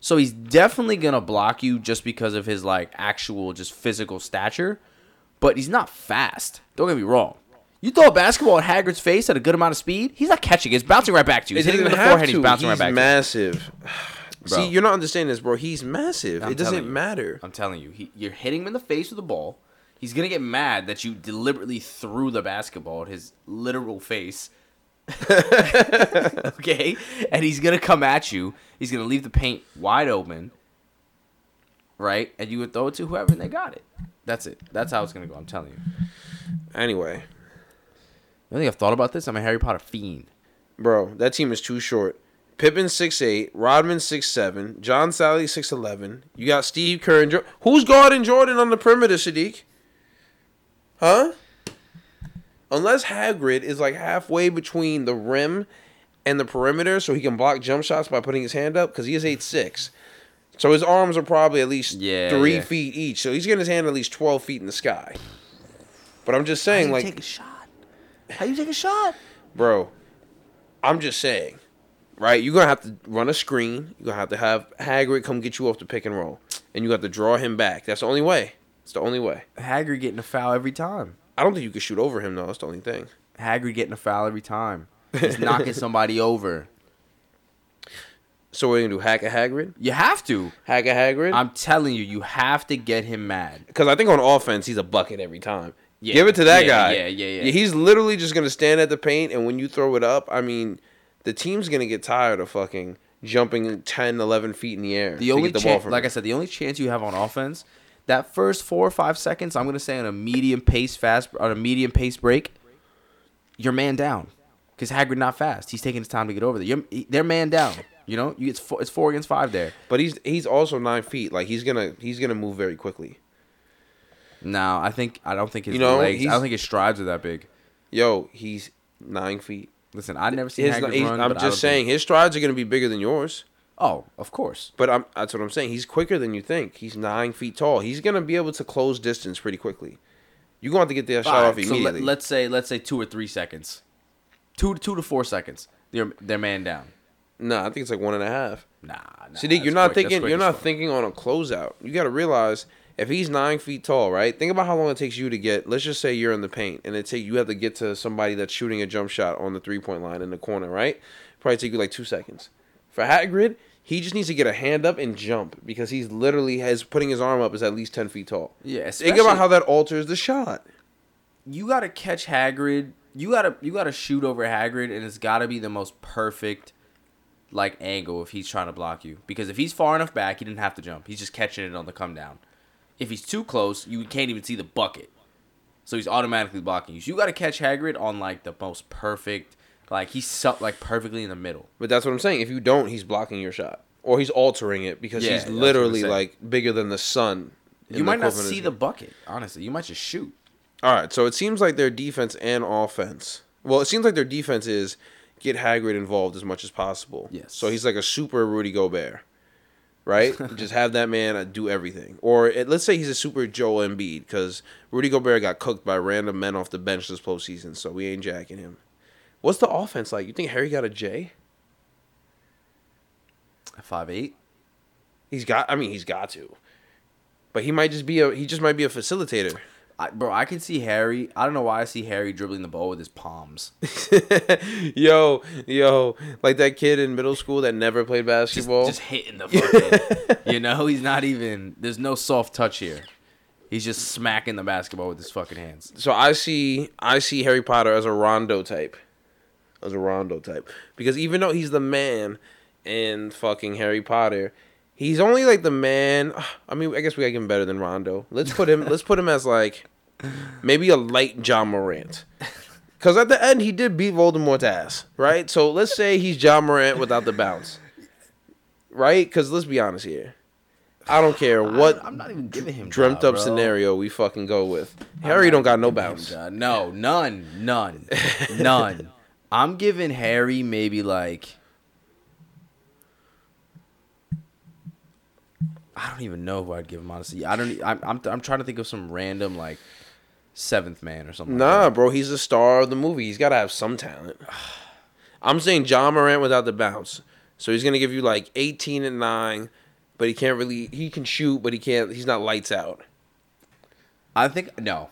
so he's definitely gonna block you just because of his like actual just physical stature. But he's not fast. Don't get me wrong. You throw a basketball at Hagrid's face at a good amount of speed, he's not catching it. It's bouncing right back to you. He's hitting him in the forehead. to. He's bouncing He's right back. massive. Bro. See, you're not understanding this, bro. He's massive. I'm it doesn't you. matter. I'm telling you, he, you're hitting him in the face with the ball. He's gonna get mad that you deliberately threw the basketball at his literal face. okay, and he's gonna come at you. He's gonna leave the paint wide open, right? And you would throw it to whoever, and they got it. That's it. That's how it's gonna go. I'm telling you. Anyway, You think I've thought about this? I'm a Harry Potter fiend. bro, that team is too short. Pippen six eight, Rodman six seven, John Salley six eleven. You got Steve Kerr and jo- who's guarding Jordan on the perimeter, Sadiq? Huh? Unless Hagrid is like halfway between the rim and the perimeter, so he can block jump shots by putting his hand up, because he is eight six. So his arms are probably at least Yeah, three yeah. feet each. So he's getting his hand at least twelve feet in the sky. But I'm just saying, like, take a shot? How you take a shot? bro, I'm just saying, right? You're gonna have to run a screen. You're gonna have to have Hagrid come get you off the pick and roll, and you have to draw him back. That's the only way. It's the only way. Hagrid getting a foul every time. I don't think you could shoot over him though. That's the only thing. Hagrid getting a foul every time. He's knocking somebody over. So we're gonna do hack a Hagrid, You have to. hack a Hagrid. I'm telling you, you have to get him mad. Because I think on offense he's a bucket every time. Yeah, Give it to that yeah, guy. yeah, yeah, yeah. He's literally just gonna stand at the paint, and when you throw it up, I mean, the team's gonna get tired of fucking jumping 10, 11 feet in the air. The only the chance, like I said, the only chance you have on offense, that first four or five seconds, I'm gonna say on a medium pace fast, on a medium pace break, you're man down, because Hagrid not fast. He's taking his time to get over there. They're man down. You know, you it's four, it's four against five there. but he's he's also nine feet. Like he's gonna he's gonna move very quickly. No, I think I don't think his You know, legs. I he's- don't think his strides are that big. Yo, he's nine feet. Listen, I never seen His- Hagrid he's- run. I'm but I don't just saying think- his strides are gonna be bigger than yours. oh, of course. But I'm that's what I'm saying. He's quicker than you think. He's nine feet tall. He's gonna be able to close distance pretty quickly. You're gonna have to get that shot Alright, off so let, immediately. let's say let's say two or three seconds, two two to four seconds. They're they're man down. nah, I think it's like one and a half. Nah, nah Sadiq, that's you're not quick. That's thinking. quick You're as not fuck. thinking on a closeout. You got to realize if he's nine feet tall, right? Think about how long it takes you to get. Let's just say you're in the paint, and it take you have to get to somebody that's shooting a jump shot on the three point line in the corner, right? Probably take you like two seconds. For Hagrid, he just needs to get a hand up and jump because he's literally has putting his arm up is at least ten feet tall. Yeah, Think about how that alters the shot. you gotta catch Hagrid. You gotta you gotta shoot over Hagrid, and it's gotta be the most perfect like angle if he's trying to block you. Because if he's far enough back, he didn't have to jump. He's just catching it on the come down. If he's too close, you can't even see the bucket. So he's automatically blocking you. So you gotta catch Hagrid on like the most perfect, like he's so, like perfectly in the middle. But that's what I'm saying. If you don't, he's blocking your shot, or he's altering it because Yeah, he's that's what I'm literally like bigger than the sun. You might not see the bucket. Honestly, you might just shoot. All right, so it seems like their defense and offense. Well, it seems like their defense is get Hagrid involved as much as possible. Yes. So he's like a super Rudy Gobert, right? Just have that man uh, do everything. Or it, let's say he's a super Joel Embiid because Rudy Gobert got cooked by random men off the bench this postseason, so we ain't jacking him. What's the offense like? You think Harry got a J? Five eight. He's got. I mean, he's got to. But he might just be a. He just might be a facilitator. I, bro, I can see Harry. I don't know why I see Harry dribbling the ball with his palms. yo, yo, like that kid in middle school that never played Just, basketball. just hitting the fucking. you know, he's not even. There's no soft touch here. He's just smacking the basketball with his fucking hands. so I see, I see Harry Potter as a Rondo type, as a Rondo type, because even though he's the man in fucking Harry Potter, he's only like the man. I mean, I guess we gotta him better than Rondo. Let's put him. let's put him as like maybe a light Ja Morant. Because at the end, he did beat Voldemort's ass, right? So let's say he's Ja Morant without the bounce, right? Because let's be honest here. I don't care what I, am not even giving him dreamt job, up bro. scenario we fucking go with. I'm Harry don't got no bounce. No, none, none, none. I'm giving Harry maybe like. I don't even know who I'd give him honestly. I don't. I'm. I'm, I'm trying to think of some random like seventh man or something. like Nah, that. bro, he's the star of the movie. He's got to have some talent. I'm saying Ja Morant without the bounce. So he's gonna give you like 18 and nine, but he can't really. He can shoot, but he can't. He's not lights out. I think no.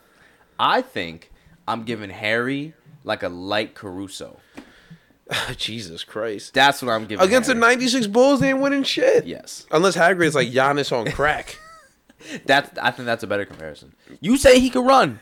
I think I'm giving Harry like a light Caruso. Jesus Christ! That's what I'm giving Against the '96 Bulls, they ain't winning shit. Yes, Unless Hagrid's like Giannis on crack. that's. I think that's a better comparison. You say he could run,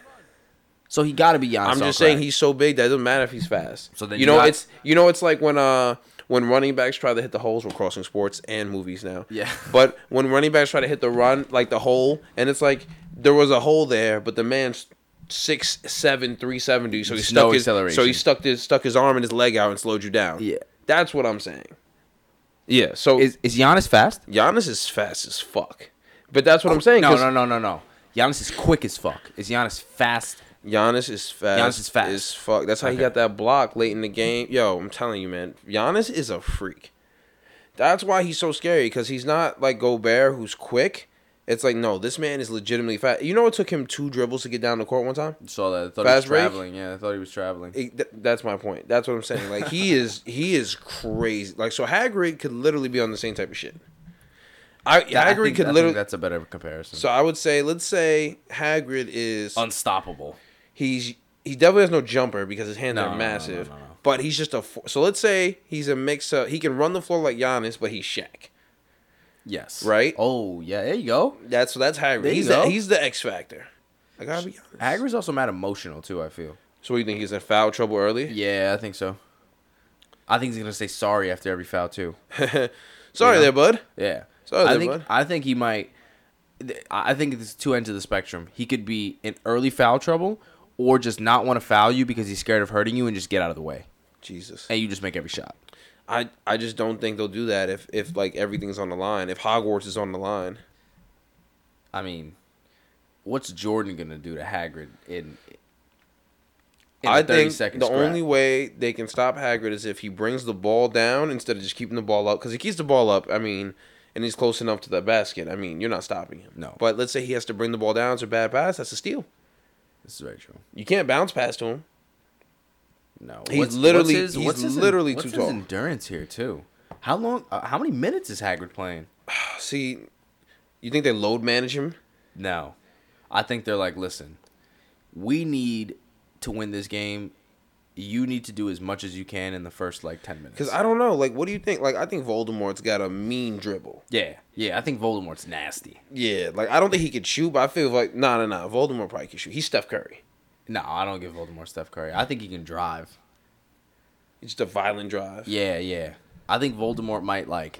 so he got to be Giannis. I'm just saying crack. he's so big that it doesn't matter if he's fast. So then you you know got- it's you know it's like when uh when running backs try to hit the holes. We're crossing sports and movies now. Yeah. But when running backs try to hit the run like the hole, and it's like there was a hole there, but the man's six seven three seventy, so he stuck no his so he acceleration. stuck his stuck his arm and his leg out and slowed you down. Yeah. That's what I'm saying. Yeah. So Is is Giannis fast? Giannis is fast as fuck. But that's what I'm oh, saying. No, 'cause no, no, no, no. Giannis is quick as fuck. Is Giannis fast? Giannis is fast. Giannis is fast. As fuck. That's how he got that block late in the game. Yo, I'm telling you, man. Giannis is a freak. That's why he's so scary because he's not like Gobert, who's quick. It's like no, this man is legitimately fast. You know, it took him two dribbles to get down the court one time. Saw that. I thought Fast he break? traveling. Yeah, I thought he was traveling. It- th- that's my point. That's what I'm saying. Like he is, he is crazy. Like so, Hagrid could literally be on the same type of shit. I I Hagrid think- could I think literally. that's a better comparison. So I would say, let's say Hagrid is Unstoppable. he's he definitely has no jumper because his hands No, no, are no, massive. no, no, no. But he's just a fo- so let's say he's a mix of he can run the floor like Giannis, but he's Shaq. Yes. Right? Oh yeah, there you go. That's that's Hagrid. There He's the, he's the X factor. I gotta be honest. Hagrid's also mad emotional too. I feel. So what you think he's in foul trouble early? Yeah, I think so. I think he's gonna say sorry after every foul too. Sorry You know? there, bud. Yeah. Sorry I there, think bud. I think he might. I think it's two ends of the spectrum. He could be in early foul trouble, or just not want to foul you because he's scared of hurting you and just get out of the way, Jesus. and you just make every shot. I I just don't think they'll do that if if like everything's on the line. If Hogwarts is on the line. I mean, what's Jordan gonna do to Hagrid in? in I a 30 think the scrap? only way they can stop Hagrid is if he brings the ball down instead of just keeping the ball up. Because he keeps the ball up, I mean, and he's close enough to the basket. I mean, you're not stopping him. No. But let's say he has to bring the ball down. It's a bad pass. That's a steal. This is very true. You can't bounce past to him. No, He's literally- his- he's his- literally what's too his tall. endurance here too. How long? Uh, how many minutes is Hagrid playing? See, you think they load manage him? No, I think they're like, listen, we need to win this game. You need to do as much as you can in the first like ten minutes. Because I don't know. Like, what do you think? Like, I think Voldemort's got a mean dribble. yeah, yeah, I think Voldemort's nasty. Yeah, like I don't think he could shoot, but I feel like no, no, no. Voldemort probably can shoot. He's Steph Curry. No, I don't give Voldemort Steph Curry. I think he can drive. He's just a violent drive. Yeah, yeah. I think Voldemort might like,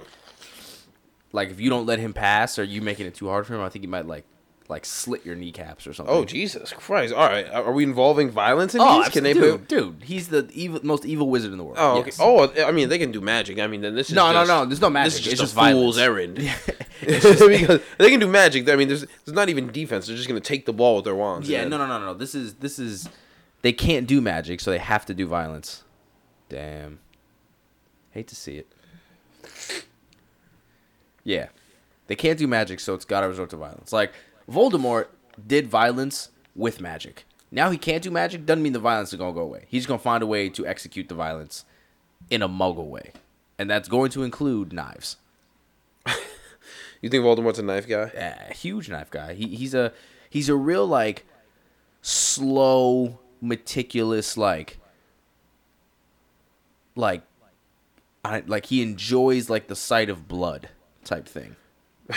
like if you don't let him pass or you making it too hard for him, I think he might like, like slit your kneecaps or oh, something. Oh Jesus Christ! All right, are we involving violence in Oh, these? Can they dude, put? dude, he's the evil, most evil wizard in the world. Oh, okay. Yes. Oh, I mean, they can do magic. I mean, then this is No, no, just- no, there's no magic. This is just It's a just fool's errand. Just- because they can do magic. I mean, there's there's not even defense. They're just gonna take the ball with their wands. yeah, no, no, no, no. This is this is, they can't do magic, so they have to do violence. Damn. Hate to see it. Yeah, they can't do magic, so it's gotta resort to violence. Like Voldemort did violence with magic. Now he can't do magic. Doesn't mean the violence is gonna go away. He's gonna find a way to execute the violence in a Muggle way, and that's going to include knives. You think Voldemort's a knife guy? a huge knife guy. He he's a he's a real like slow, meticulous like like I like he enjoys like the sight of blood type thing.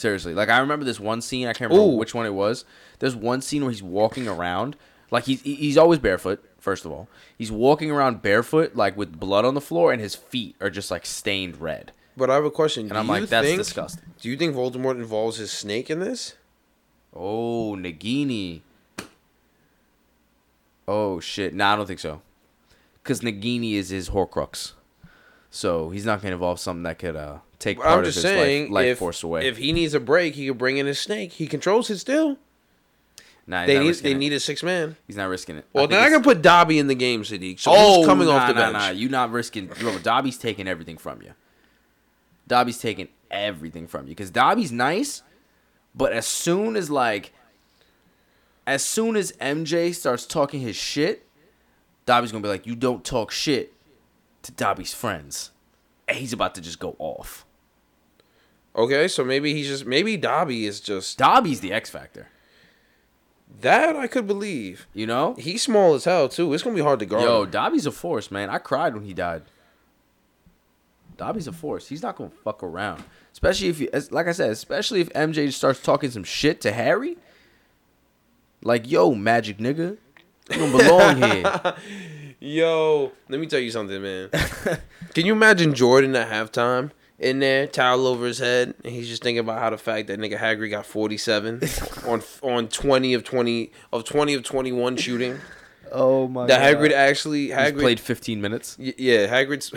Seriously, like I remember this one scene. I can't remember Ooh. which one it was. There's one scene where he's walking around, like he's he's always barefoot. First of all, he's walking around barefoot, like with blood on the floor, and his feet are just like stained red. But I have a question. And do I'm like, that's think, disgusting. Do you think Voldemort involves his snake in this? Oh, Nagini. Oh shit! Nah, I don't think so. Cause Nagini is his Horcrux, so he's not gonna involve something that could uh take part I'm of just his saying, life, life if, force away. if he needs a break, he could bring in his snake. He controls it still. nah, They need they it. need a six man. He's not risking it. Well, I then I can put Dobby in the game, Sadiq. So oh, coming nah, off the nah, bench? Nah, you not risking. Bro, Dobby's taking everything from you. Dobby's taking everything from you because Dobby's nice, but as soon as like, as soon as MJ starts talking his shit, Dobby's gonna be like, "You don't talk shit to Dobby's friends," and he's about to just go off. Okay, so maybe he's just maybe Dobby is just Dobby's the X factor, that I could believe. you know. He's small as hell too. It's gonna be hard to guard. Yo, him. Dobby's a force, man. I cried when he died. Dobby's a force. He's not gonna fuck around. Especially if you, like I said, especially if MJ starts talking some shit to Harry. Like, yo, magic nigga, you don't belong here. Yo, let me tell you something, man. Can you imagine Jordan at halftime in there, towel over his head, and he's just thinking about how the fact that nigga Hagrid got forty seven on on twenty of twenty of twenty of twenty one shooting. Oh my That Hagrid actually He's Hagrid played 15 minutes. Y- yeah, Hagrid's.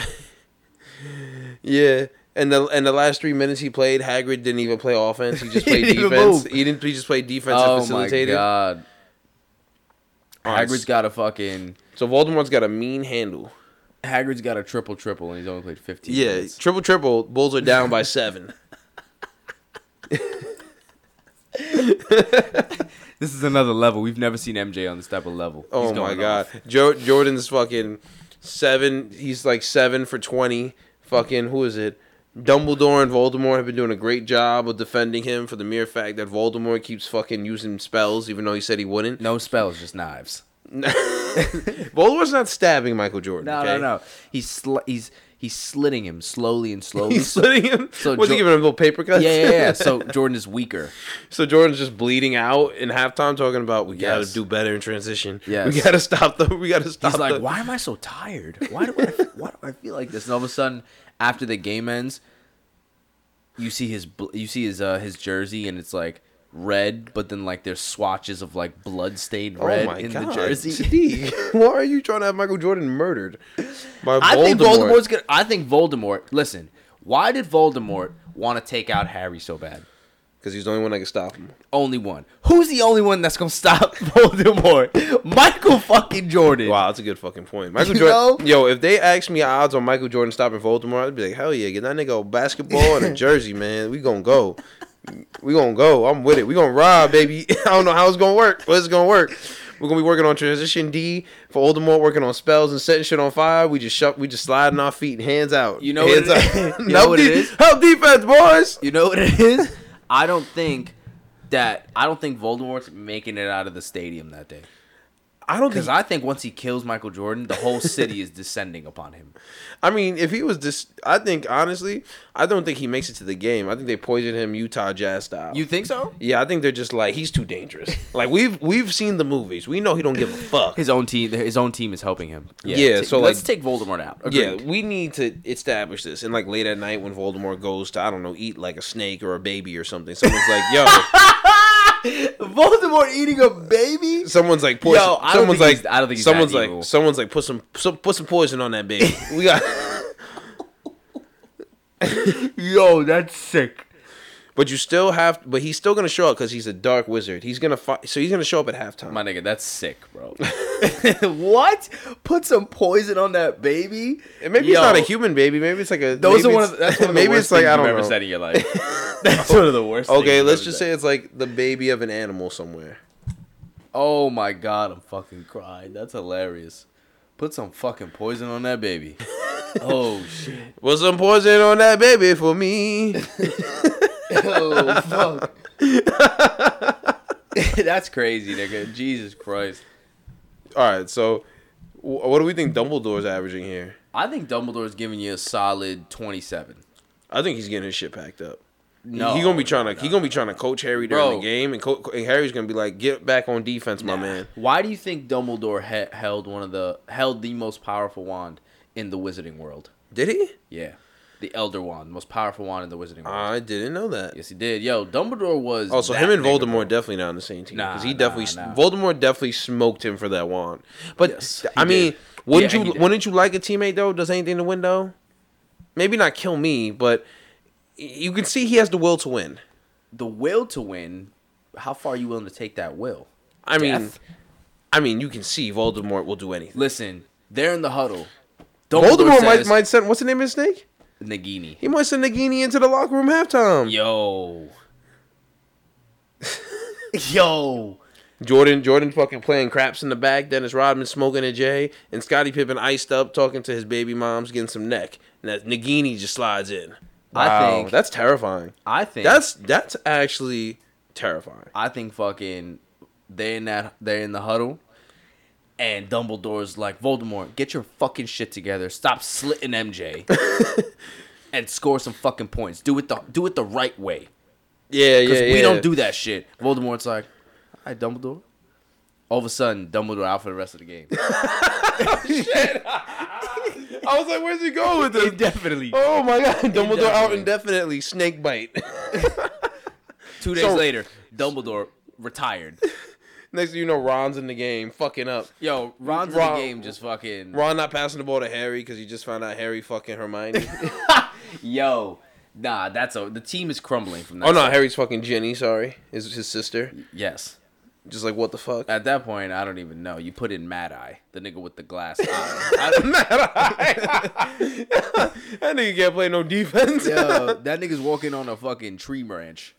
yeah, and the and the last three minutes he played, Hagrid didn't even play offense. He just He played didn't even defense. move. He didn't. He just played defense and Oh my god. Hagrid's got a fucking. So Voldemort's got a mean handle. Hagrid's got a triple triple and he's only played 15 Yeah, minutes. triple triple. Bulls are down by seven. This is another level. We've never seen MJ on this type of level. He's Oh my god, jo- Jordan's fucking seven. He's like seven for twenty. Fucking who is it? Dumbledore and Voldemort have been doing a great job of defending him for the mere fact that Voldemort keeps fucking using spells, even though he said he wouldn't. No spells, just knives. Voldemort's not stabbing Michael Jordan. No, okay? no, no. He's sl- he's he's slitting him slowly and slowly. He's slitting him. So Was he giving him little paper cuts? yeah, yeah, yeah. So Jordan is weaker. so Jordan's just bleeding out in halftime, talking about we gotta Yes. do better in transition. Yes. we gotta stop the. We gotta stop. He's like, the, why am I so tired? Why do I why do I feel like this? And all of a sudden, after the game ends, you see his you see his uh his jersey and it's like red, but then like there's swatches of like blood stained Oh red my in god, the jersey. Why are you trying to have Michael Jordan murdered by I think Voldemort? Voldemort's gonna. I think Voldemort. Listen, why did Voldemort want to take out Harry so bad? Because he's the only one that can stop him. Only one. Who's the only one that's gonna stop Voldemort? Michael fucking Jordan. Wow, that's a good fucking point. Michael You Jordan. know? Yo, if they asked me odds on Michael Jordan stopping Voldemort, I'd be like, hell yeah, get that nigga a basketball and a jersey, man. We gonna go. We gonna go. I'm with it. We gonna rob, baby. I don't know how it's gonna work, but it's gonna work. We're gonna be working on transition D for Voldemort, working on spells and setting shit on fire. We just shut, we just sliding our feet, and hands out. You know hands what it is? You know what de- is? Help defense, boys. You know what it is? I don't think that I don't think Voldemort's making it out of the stadium that day. I don't Because. I think once he kills Michael Jordan, the whole city is descending upon him. I mean, if he was this, I think honestly, I don't think he makes it to the game. I think they poison him Utah Jazz style. You think so? yeah, I think they're just like he's too dangerous. like we've we've seen the movies. We know he don't give a fuck. His own team, his own team is helping him. Yeah, ta- so, let's like- take Voldemort out. Yeah, we need to establish this. And like late at night when Voldemort goes to I don't know eat like a snake or a baby or something, someone's like, "Yo," Voldemort eating a baby. someone's like, poison. Yo, I someone's like, I don't think someone's like, evil. someone's like, put some, some put some poison on that baby. We got, Yo, that's sick. But you still have, but he's still gonna show up because he's a dark wizard. He's gonna fight, so he's gonna show up at halftime. My nigga, that's sick, bro. what? Put some poison on that baby? And maybe Yo, it's not a human baby. Maybe it's like a. Those maybe are one of the, that's one of the maybe worst it's like I don't you've ever said in your life. that's one of the worst. Okay, you've let's just said. say it's like the baby of an animal somewhere. Oh my god, I'm fucking crying. That's hilarious. Put some fucking poison on that baby. oh shit. Put some poison on that baby for me. Oh fuck. That's crazy, nigga. Jesus Christ. All right, so wh- what do we think Dumbledore's averaging here? I think Dumbledore's giving you a solid 27. I think he's getting his shit packed up. No, he gonna be trying no, to he gonna be trying to coach Harry during Bro. the game, and, co- and Harry's gonna be like, "Get back on defense, my man." Why do you think Dumbledore he- held one of the held the most powerful wand in the wizarding world? Did he? Yeah, the Elder Wand, most powerful wand in the wizarding world. I didn't know that. yes, he did. Yo, Dumbledore was. So that him and Voldemort bro. definitely not on the same team Nah, because he definitely nah. Voldemort definitely smoked him for that wand. But Yes, I mean, did. wouldn't Yeah, you wouldn't you like a teammate though? Does anything to win though? Maybe not kill me, but you can see he has the will to win. the will to win. How far are you willing to take that will? I mean, Death? I mean, you can see Voldemort will do anything. Listen, they're in the huddle. Voldemort might says- might send what's the name of his snake? Nagini. He might send Nagini into the locker room halftime. Yo. Yo. Jordan, Jordan fucking playing craps in the back. Dennis Rodman smoking a J, and Scottie Pippen iced up talking to his baby moms, getting some neck. And that Nagini just slides in. I think- that's terrifying. I think That's that's actually terrifying. I think fucking they in that they're in the huddle, and Dumbledore's like Voldemort, get your fucking shit together. Stop slitting MJ, and score some fucking points. Do it the do it the right way, Yeah, because yeah, yeah. we don't do that shit. Voldemort's like, hi Dumbledore. All of a sudden, Dumbledore out for the rest of the game. Oh, shit. I was like, where's he going with this? Definitely. Oh my god, Dumbledore out Indefinitely. indefinitely. Snake bite. Two days So- later, Dumbledore retired. Next thing you know, Ron's in the game, fucking up. Yo, Ron's in the game, just fucking. Ron not passing the ball to Harry because he just found out Harry fucking Hermione. Yo, nah, that's a the team is crumbling from that. oh no, side. Harry's fucking Ginny. Sorry, is his sister. Yes. Just like what the fuck? At that point, I don't even know. You put in Mad Eye, the nigga with the glass eye. I don't, that nigga can't play no defense. yo, that nigga's walking on a fucking tree branch.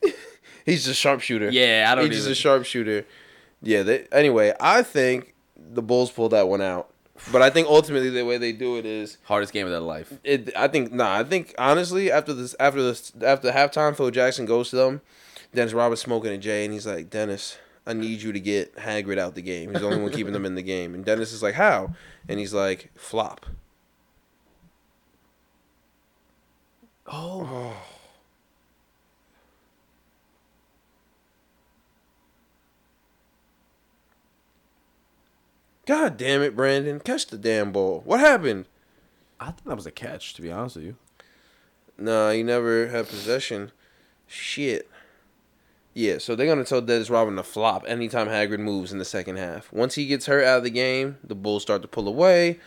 He's just sharpshooter. Yeah, I don't He's just a sharpshooter. Yeah. They, anyway, I think the Bulls pulled that one out, but I think ultimately the way they do it is, Hardest game of their life. it. I think nah. I think honestly, after this, after this, after halftime, Phil Jackson goes to them. Dennis Rodman smoking a J, and he's like, Dennis, I need you to get Hagrid out the game. He's the only one keeping them in the game. And Dennis is like, how? And he's like, flop. Oh. oh. God damn it, Brandon. Catch the damn ball. What happened? I think that was a catch, to be honest with you. Nah, he never had possession. Shit. Yeah, so they're gonna tell Dennis Rodman to flop anytime Hagrid moves in the second half. Once he gets hurt out of the game, the Bulls start to pull away.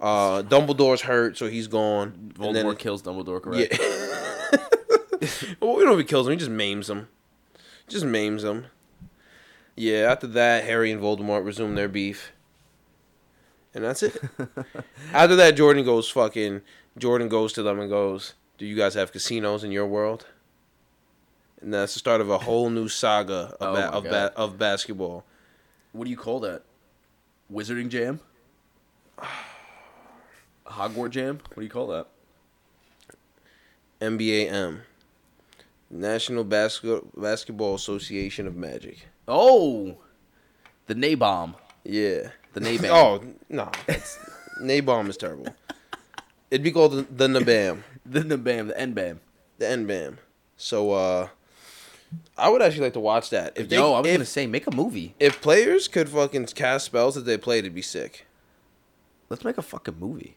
Uh, Dumbledore's hurt, so he's gone. And then- Voldemort kills Dumbledore, correct? Yeah. well, we don't even kills him. He just maims him. Just maims him. Yeah. After that, Harry and Voldemort resume their beef, and that's it. after that, Jordan goes fucking. Jordan goes to them and goes, "Do you guys have casinos in your world?" and that's the start of a whole new saga Oh of ba- of, ba- of basketball. What do you call that? Wizarding Jam? Hogwarts Jam? What do you call that? NBAM, National Basket Basketball Association of Magic. Oh, the Nabomb. Yeah, The Nabam. oh no, that's, Nabom is terrible. It'd be called the, the Nabam, The Nabam, the Nbam. the NBAM. So uh, I would actually like to watch that. If they, Yo, I was if, gonna say, make a movie. if players could fucking cast spells that they played, it'd be sick. Let's make a fucking movie.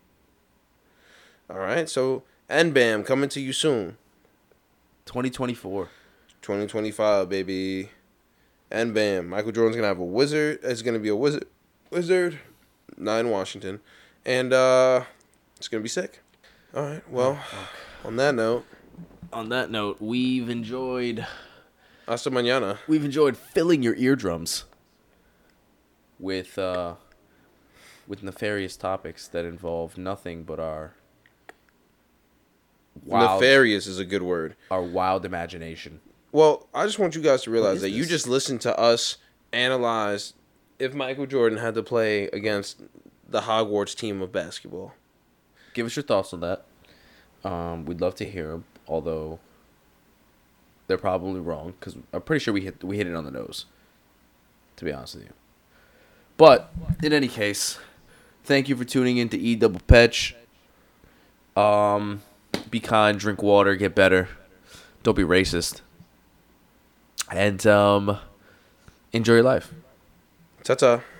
All right, so NBAM coming to you soon. 2024. 2025, baby. And bam, Michael Jordan's gonna have a wizard. It's gonna be a wizard, wizard, not in Washington, and uh, it's gonna be sick. All right. Well, on that note, On that note, we've enjoyed hasta mañana. we've enjoyed filling your eardrums with uh with nefarious topics that involve nothing but our wild Nefarious is a good word. our wild imagination. Well, I just want you guys to realize that you just listened to us analyze if Michael Jordan had to play against the Hogwarts team of basketball. Give us your thoughts on that. Um, we'd love to hear them, although they're probably wrong because I'm pretty sure we hit we hit it on the nose. To be honest with you, but in any case, thank you for tuning in to E Double Petch. Um, be kind, drink water, get better. Don't be racist, and um, enjoy your life. Ciao, ciao.